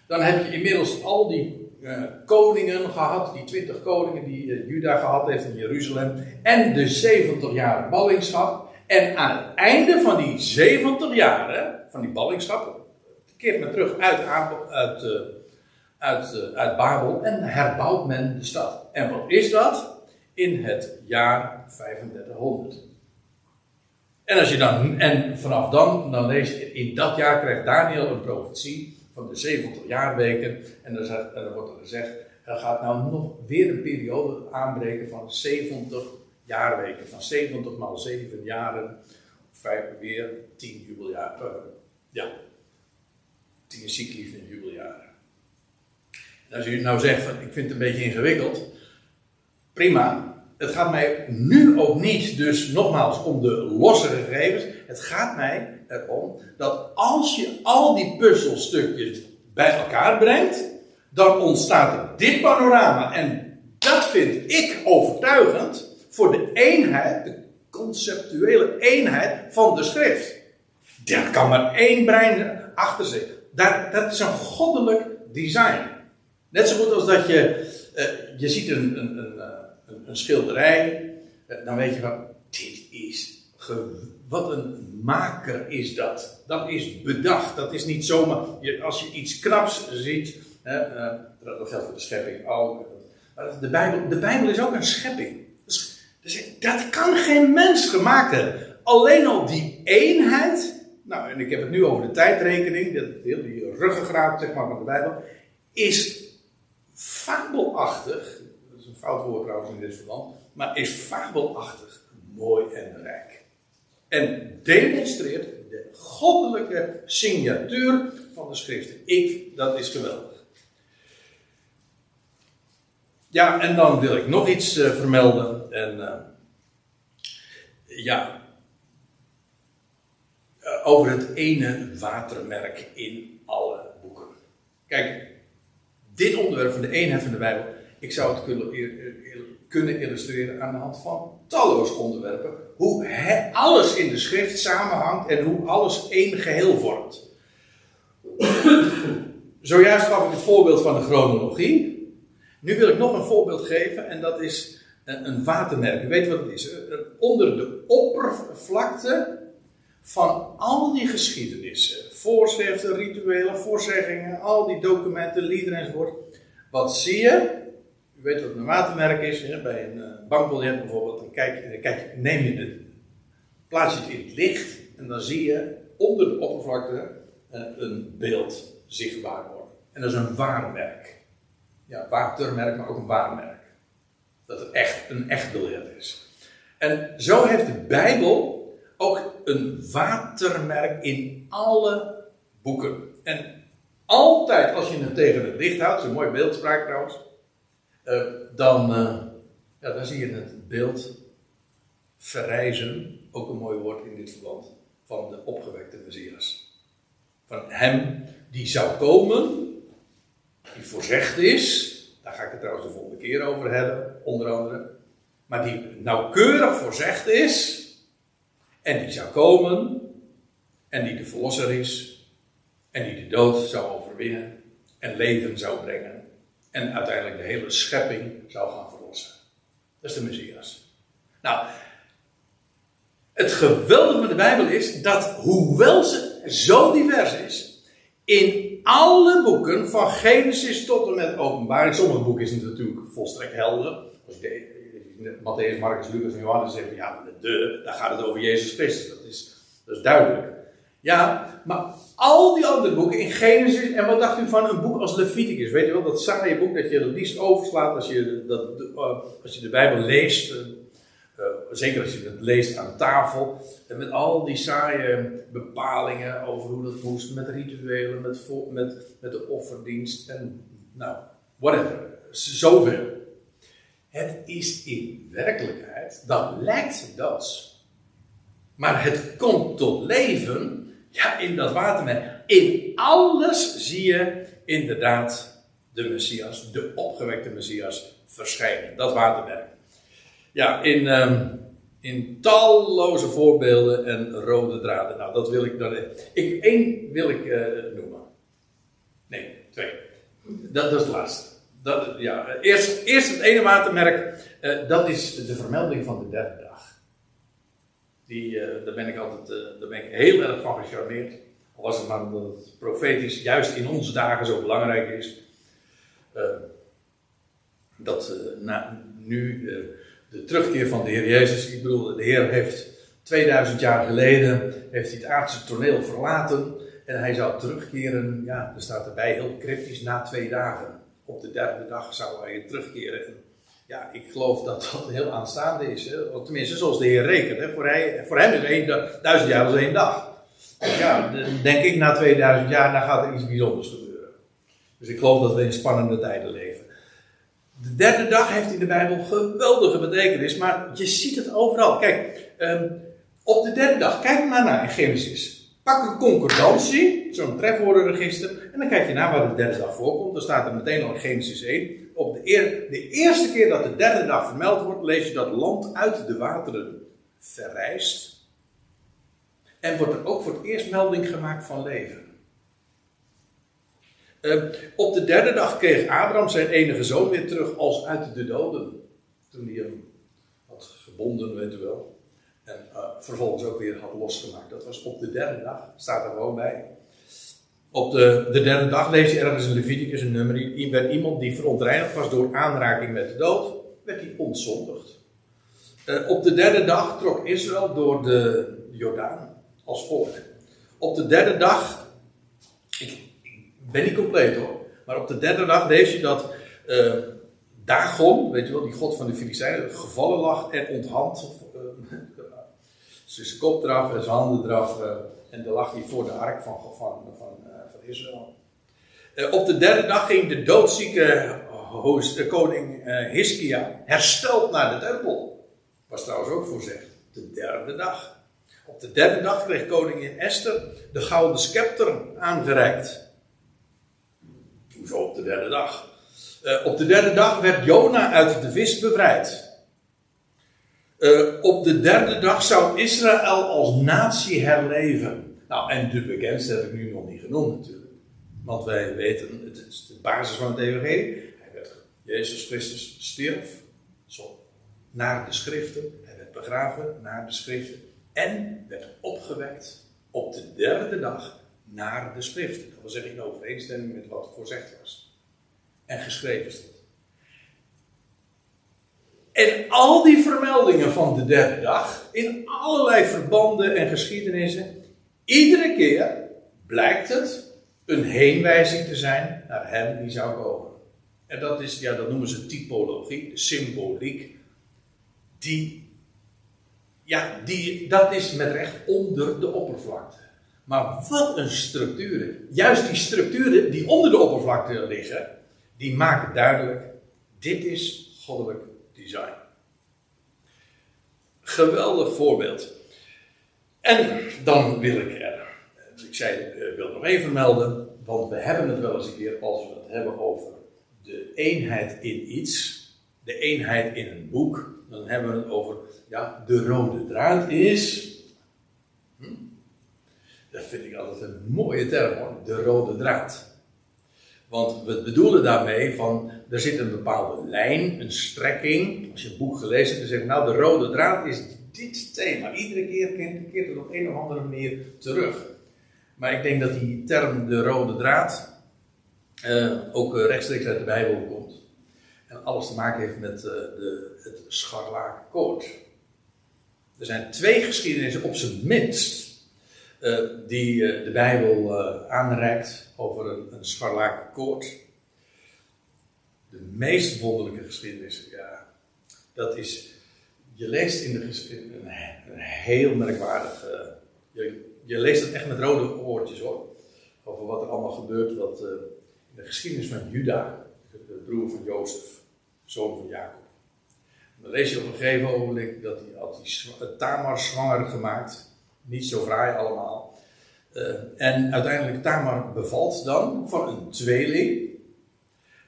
dan heb je inmiddels al die eh, koningen gehad, die twintig koningen die uh, Juda gehad heeft in Jeruzalem, en de 70 jaar ballingschap. En aan het einde van die 70 jaren, van die ballingschap, keert men terug uit, uit, uh, uit, uit Babel en herbouwt men de stad. En wat is dat? In het jaar 3500. En, als je dan, en vanaf dan, dan lees in dat jaar krijgt Daniel een profetie van de 70 jaarweken. En dan, dan wordt er gezegd, er gaat nou nog weer een periode aanbreken van 70 jaarweken. Van 70 maal 7 jaren, vijf, weer 10 jubeljaren. Ja, 10 cycli van jubeljaren. En als u nou zegt, van, ik vind het een beetje ingewikkeld, prima. Het gaat mij nu ook niet, dus nogmaals, om de losse gegevens. Het gaat mij erom dat als je al die puzzelstukjes bij elkaar brengt, dan ontstaat dit panorama. En dat vind ik overtuigend voor de eenheid, de conceptuele eenheid van de schrift. Daar kan maar één brein achter zitten. Dat, is een goddelijk design. Net zo goed als dat je, uh, je ziet een, een, een, eh, een, schilderij, uh, dan weet je van, dit is wat een maker is dat. Dat is bedacht. Dat is niet zomaar. Je, als je iets knaps ziet. Dat geldt voor de schepping ook. De Bijbel, de Bijbel is ook een schepping. Dus, dus, dat kan geen mens gemaakt hebben. Alleen al die eenheid. Nou, en ik heb het nu over de tijdrekening. Dat deel, die ruggengraat zeg maar, van de Bijbel. Is fabelachtig. Dat is een fout woord trouwens in dit verband. Maar is fabelachtig mooi en rijk. En demonstreert de goddelijke signatuur van de schriften. Ik, dat is geweldig. Ja, en dan wil ik nog iets uh, vermelden. En uh, ja, over het ene watermerk in alle boeken. Kijk, dit onderwerp van de eenheid van de Bijbel, ik zou het kunnen, illustreren aan de hand van talloze onderwerpen. Hoe alles in de schrift samenhangt en hoe alles één geheel vormt. Zojuist gaf ik het voorbeeld van de chronologie. Nu wil ik nog een voorbeeld geven en dat is een watermerk. U weet wat het is. Onder de oppervlakte van al die geschiedenissen, voorschriften, rituelen, voorzeggingen, al die documenten, liederen enzovoort. Wat zie je? U weet wat een watermerk is, hè? bij een uh, bankbiljet bijvoorbeeld. Dan kijk, kijk, neem je het, plaats je het in het licht en dan zie je onder de oppervlakte uh, een beeld zichtbaar worden. En dat is een waarmerk. Ja, watermerk, maar ook een waarmerk. Dat het echt een echt biljet is. En zo heeft de Bijbel ook een watermerk in alle boeken. En altijd als je het tegen het licht houdt, een mooi beeldspraak trouwens uh, dan, uh, ja, dan zie je het beeld verrijzen, ook een mooi woord in dit verband, van de opgewekte Messias. Van hem die zou komen, die voorzegd is, daar ga ik het trouwens de volgende keer over hebben, onder andere, maar die nauwkeurig voorzegd is, en die zou komen, en die de verlosser is, en die de dood zou overwinnen en leven zou brengen en uiteindelijk de hele schepping zou gaan verlossen. Dat is de Messias. Nou, het geweldige van de Bijbel is dat, hoewel ze zo divers is, in alle boeken, van Genesis tot en met Openbaring, sommige boeken is het natuurlijk volstrekt helder. Als je Matthäus, Marcus, Lucas en Johannes zeggen, ja, de, daar gaat het over Jezus Christus. Dat is, dat is duidelijk. Ja, maar al die andere boeken in Genesis, en wat dacht u van een boek als Leviticus? Weet je wel, dat saaie boek dat je het liefst overslaat als je, dat, uh, als je de Bijbel leest. Uh, zeker als je het leest aan tafel. En met al die saaie bepalingen over hoe dat moest, met rituelen, met, met, met de offerdienst en nou, whatever. Zoveel. Het is in werkelijkheid, dat lijkt doods. Maar het komt tot leven ja, in dat watermerk. In alles zie je inderdaad de Messias, de opgewekte Messias, verschijnen. Dat watermerk. Ja, in, um, in talloze voorbeelden en rode draden. Nou, dat wil ik dan. Ik, één wil ik uh, noemen. Nee, twee. Dat, dat is het laatste. Dat, ja, eerst, eerst het ene watermerk, uh, dat is de vermelding van de derde dag. Die, uh, daar, ben ik altijd, uh, daar ben ik heel erg van gecharmeerd. Al was het maar omdat het profetisch juist in onze dagen zo belangrijk is. dat na, nu de terugkeer van de Heer Jezus, ik bedoel, de Heer heeft 2000 jaar geleden heeft hij het aardse toneel verlaten en hij zou terugkeren, ja, er staat erbij heel cryptisch, na twee dagen. Op de derde dag zou hij terugkeren. En ja, ik geloof dat dat heel aanstaande is. Hè? Tenminste, zoals de Heer rekent. Hè? Voor, hij, voor hem is één, duizend jaar als één dag. Dus ja, denk ik na 2000 jaar, dan gaat er iets bijzonders gebeuren. Dus ik geloof dat we in spannende tijden leven. De derde dag heeft in de Bijbel geweldige betekenis, maar je ziet het overal. Kijk, um, op de derde dag, kijk maar naar in Genesis. Pak een concordantie, zo'n trefwoordenregister, en dan kijk je naar waar de derde dag voorkomt. Dan staat er meteen al in Genesis 1. Op de, eer, de eerste keer dat de derde dag vermeld wordt, lees je dat land uit de wateren verrijst. En wordt er ook voor het eerst melding gemaakt van leven. Uh, op de derde dag kreeg Abraham zijn enige zoon weer terug als uit de doden. Toen hij hem had gebonden, weet u wel. En uh, vervolgens ook weer had losgemaakt. Dat was op de derde dag, staat er gewoon bij. Op de, de derde dag lees je ergens in Leviticus een nummer. Werd iemand die verontreinigd was door aanraking met de dood, werd hij ontzondigd. Uh, op de derde dag trok Israël door de Jordaan als volk. Op de derde dag, ik, ik ben niet compleet hoor, maar op de derde dag lees je dat uh, Dagon, weet je wel, die god van de Filistijnen, gevallen lag en onthand zijn kop eraf en zijn handen eraf. Uh, en dan lag hij voor de ark van, van, van, uh, van Israël. Uh, op de derde dag ging de doodzieke koning Hiskia hersteld naar de tempel. Was trouwens ook voorzegd. De derde dag. Op de derde dag kreeg koningin Esther de gouden scepter aangereikt. Hoezo op de derde dag? op de derde dag werd Jona uit de vis bevrijd. Uh, op de derde dag zou Israël als natie herleven. Nou, en de bekendste heb ik nu nog niet genoemd natuurlijk. Want wij weten, het is de basis van het evangelie. Hij Jezus Christus stierf, zo, naar de schriften. Hij werd begraven naar de schriften. En werd opgewekt op de derde dag naar de schriften. Dat wil zeggen in overeenstemming met wat voorzegd was. En geschreven stond. En al die vermeldingen van de derde dag, in allerlei verbanden en geschiedenissen, iedere keer blijkt het een heenwijzing te zijn naar hem die zou komen. En dat is, ja, dat noemen ze typologie, symboliek. Die, ja, die, dat is met recht onder de oppervlakte. Maar wat een structuren. Juist die structuren die onder de oppervlakte liggen, die maken duidelijk, dit is goddelijk design. Geweldig voorbeeld. En dan wil ik er, ik zei, ik wil nog even melden, want we hebben het wel eens een keer als we het hebben over de eenheid in iets, de eenheid in een boek, dan hebben we het over, ja, de rode draad is. Hm? Dat vind ik altijd een mooie term hoor, de rode draad. Want we bedoelen daarmee van, er zit een bepaalde lijn, een strekking. Als je het boek gelezen hebt, dan zeg nou de rode draad is dit thema. Iedere keer keert het op een of andere manier terug. Maar ik denk dat die term de rode draad uh, ook rechtstreeks uit de Bijbel komt. En alles te maken heeft met uh, de, het scharlakenkoord. Er zijn twee geschiedenissen op zijn minst uh, die de Bijbel aanreikt over een, een scharlakenkoord. De meest wonderlijke geschiedenis, ja, dat is, je leest in de geschiedenis, een, heel merkwaardig, je, je, leest het echt met rode oortjes hoor, over wat er allemaal gebeurt, wat in de geschiedenis van Juda, de broer van Jozef, zoon van Jacob. dan lees je op een gegeven ogenblik dat hij had die Tamar zwanger gemaakt, niet zo fraai allemaal. Uh, en uiteindelijk Tamar bevalt dan van een tweeling.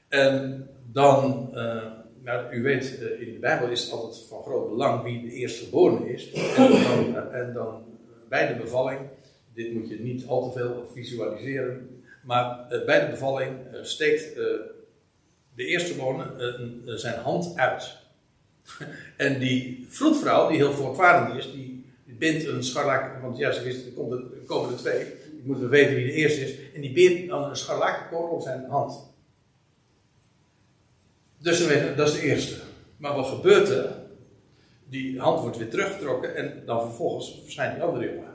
En dan, uh, nou, u weet, uh, in de Bijbel is het altijd van groot belang wie de eerstgeborene is. En dan, bij de bevalling, dit moet je niet al te veel visualiseren, maar bij de bevalling steekt de de eerstgeborene, zijn hand uit. en die vroedvrouw, die heel voortvarend is, die bindt een scharlaken, want ja, er, komt er komen er twee, ik moet weten wie de eerste is, en die bindt dan een scharlakenkoord om zijn hand. Dus dat is de eerste. Maar wat gebeurt er? Die hand wordt weer teruggetrokken en dan vervolgens verschijnt die andere jongen.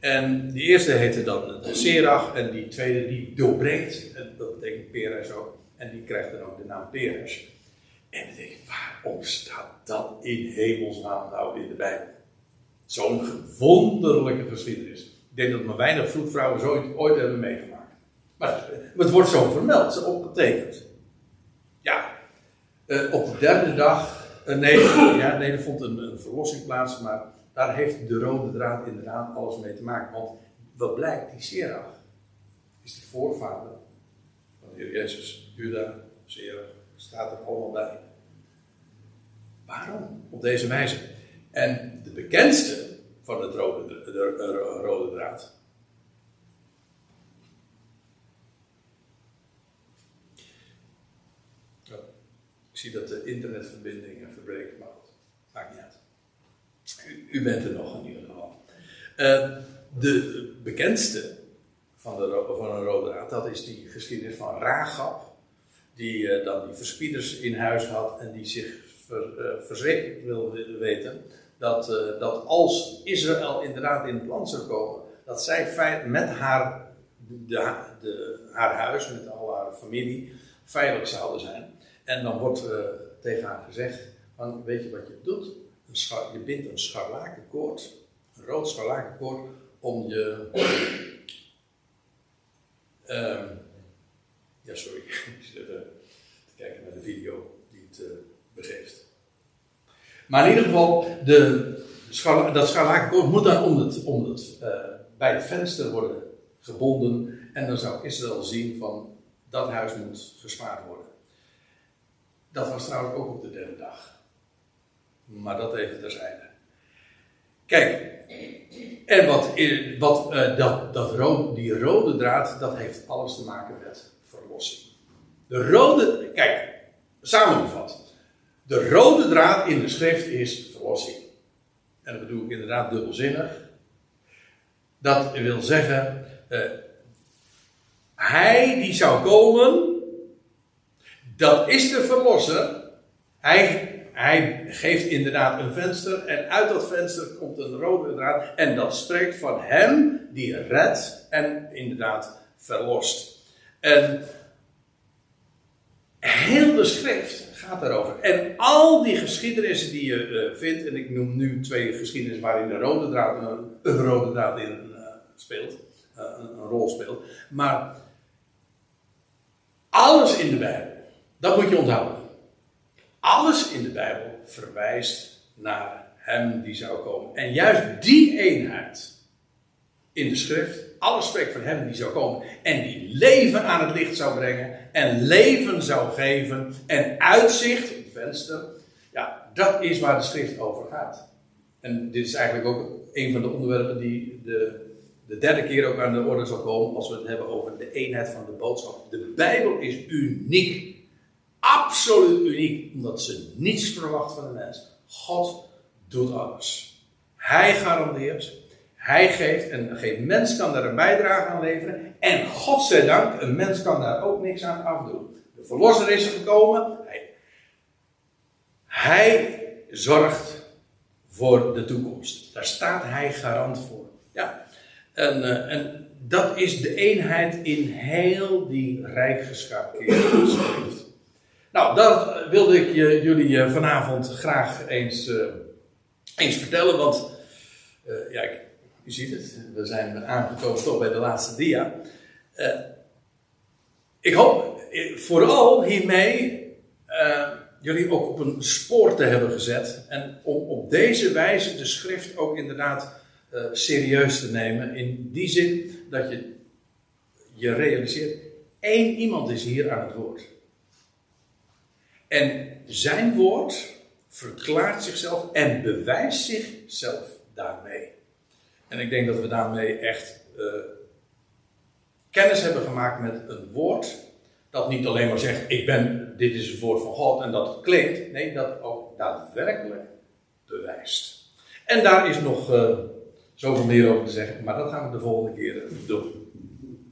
En die eerste heette dan de en die tweede die doorbreekt, en dat betekent Peres ook, en die krijgt dan ook de naam Peres. En dan denk ik, waarom staat dat in hemelsnaam nou in de Bijbel? Zo'n wonderlijke geschiedenis. Ik denk dat maar weinig vroedvrouwen zo ooit hebben meegemaakt. Maar het wordt zo vermeld, zo opgetekend. Ja, uh, op de derde dag, uh, nee, ja, nee, er vond een, een verlossing plaats, maar daar heeft de rode draad inderdaad alles mee te maken. Want wat blijkt, die Serach is de voorvader van de Heer Jezus. Juda, Serach, staat er allemaal bij. Waarom? Op deze wijze. En de bekendste van het rode, de, de rode draad. ik zie dat de internetverbinding verbreekt, maar maakt niet uit. U, bent er nog in ieder geval. Uh, de bekendste van, de, van een rode draad, dat is die geschiedenis van Ragab. Die dan die verspieders in huis had en die zich ver, uh, wilde weten dat, uh, dat als Israël inderdaad in het land zou komen, dat zij met haar, de, de, haar huis, met al haar familie, veilig zouden zijn. En dan wordt uh, tegen haar gezegd: van, Weet je wat je doet? Een je bindt een scharlakenkoord, een rood scharlakenkoord, om je. Uh, ja, sorry, ik even te kijken naar de video die het begeeft. Maar in ieder geval, de, dat scharlakenkoord moet dan om het, uh, bij het venster worden gebonden. En dan zou Israël zien van dat huis moet gespaard worden. Dat was trouwens ook op de derde dag. Maar dat even terzijde. Kijk, en wat, wat uh, dat, dat die rode draad, dat heeft alles te maken met verlossing. De rode, kijk, samengevat. De rode draad in de schrift is verlossing. En dat bedoel ik inderdaad dubbelzinnig. Dat wil zeggen, uh, hij die zou komen, dat is de verlosser. Hij, hij geeft inderdaad een venster en uit dat venster komt een rode draad. En dat spreekt van hem die redt en inderdaad verlost. En heel de schrift gaat daarover. En al die geschiedenissen die je uh, vindt, en ik noem nu twee geschiedenissen waarin de rode draad, een, een rode draad in uh, speelt, een, een, rol speelt. Maar alles in de Bijbel, dat moet je onthouden. Alles in de Bijbel verwijst naar Hem die zou komen. En juist die eenheid in de schrift, alles spreekt van Hem die zou komen en die leven aan het licht zou brengen en leven zou geven en uitzicht, het venster, ja, dat is waar de schrift over gaat. En dit is eigenlijk ook een van de onderwerpen die de, de derde keer ook aan de orde zal komen als we het hebben over de eenheid van de boodschap. De Bijbel is uniek. Absoluut uniek, omdat ze niets verwacht van de mens. God doet alles. Hij garandeert, hij geeft en geen mens kan daar een bijdrage aan leveren. En God zij dank, een mens kan daar ook niks aan afdoen. De verlosser is er gekomen. Hij, hij zorgt voor de toekomst. Daar staat hij garant voor. Ja. En, uh, en dat is de eenheid in heel die rijk schrift. Nou, dat wilde ik jullie eh, vanavond graag eens, uh, eens vertellen. Want ja, ik, u ziet het, we zijn aangekomen toch bij de laatste dia. Uh, ik hoop vooral hiermee uh, jullie ook op een spoor te hebben gezet. En om op deze wijze de schrift ook inderdaad serieus te nemen. In die zin dat je je realiseert, één iemand is hier aan het woord. En zijn woord verklaart zichzelf en bewijst zichzelf daarmee. En ik denk dat we daarmee echt uh, kennis hebben gemaakt met een woord dat niet alleen maar zegt: ik ben, dit is het woord van God en dat het klinkt. Nee, dat ook daadwerkelijk bewijst. En daar is nog uh, zoveel meer over te zeggen, maar dat gaan we de volgende keer doen.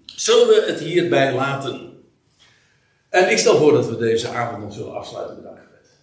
Zullen we het hierbij laten? En ik stel voor dat we deze avond nog zullen afsluiten dankgebed.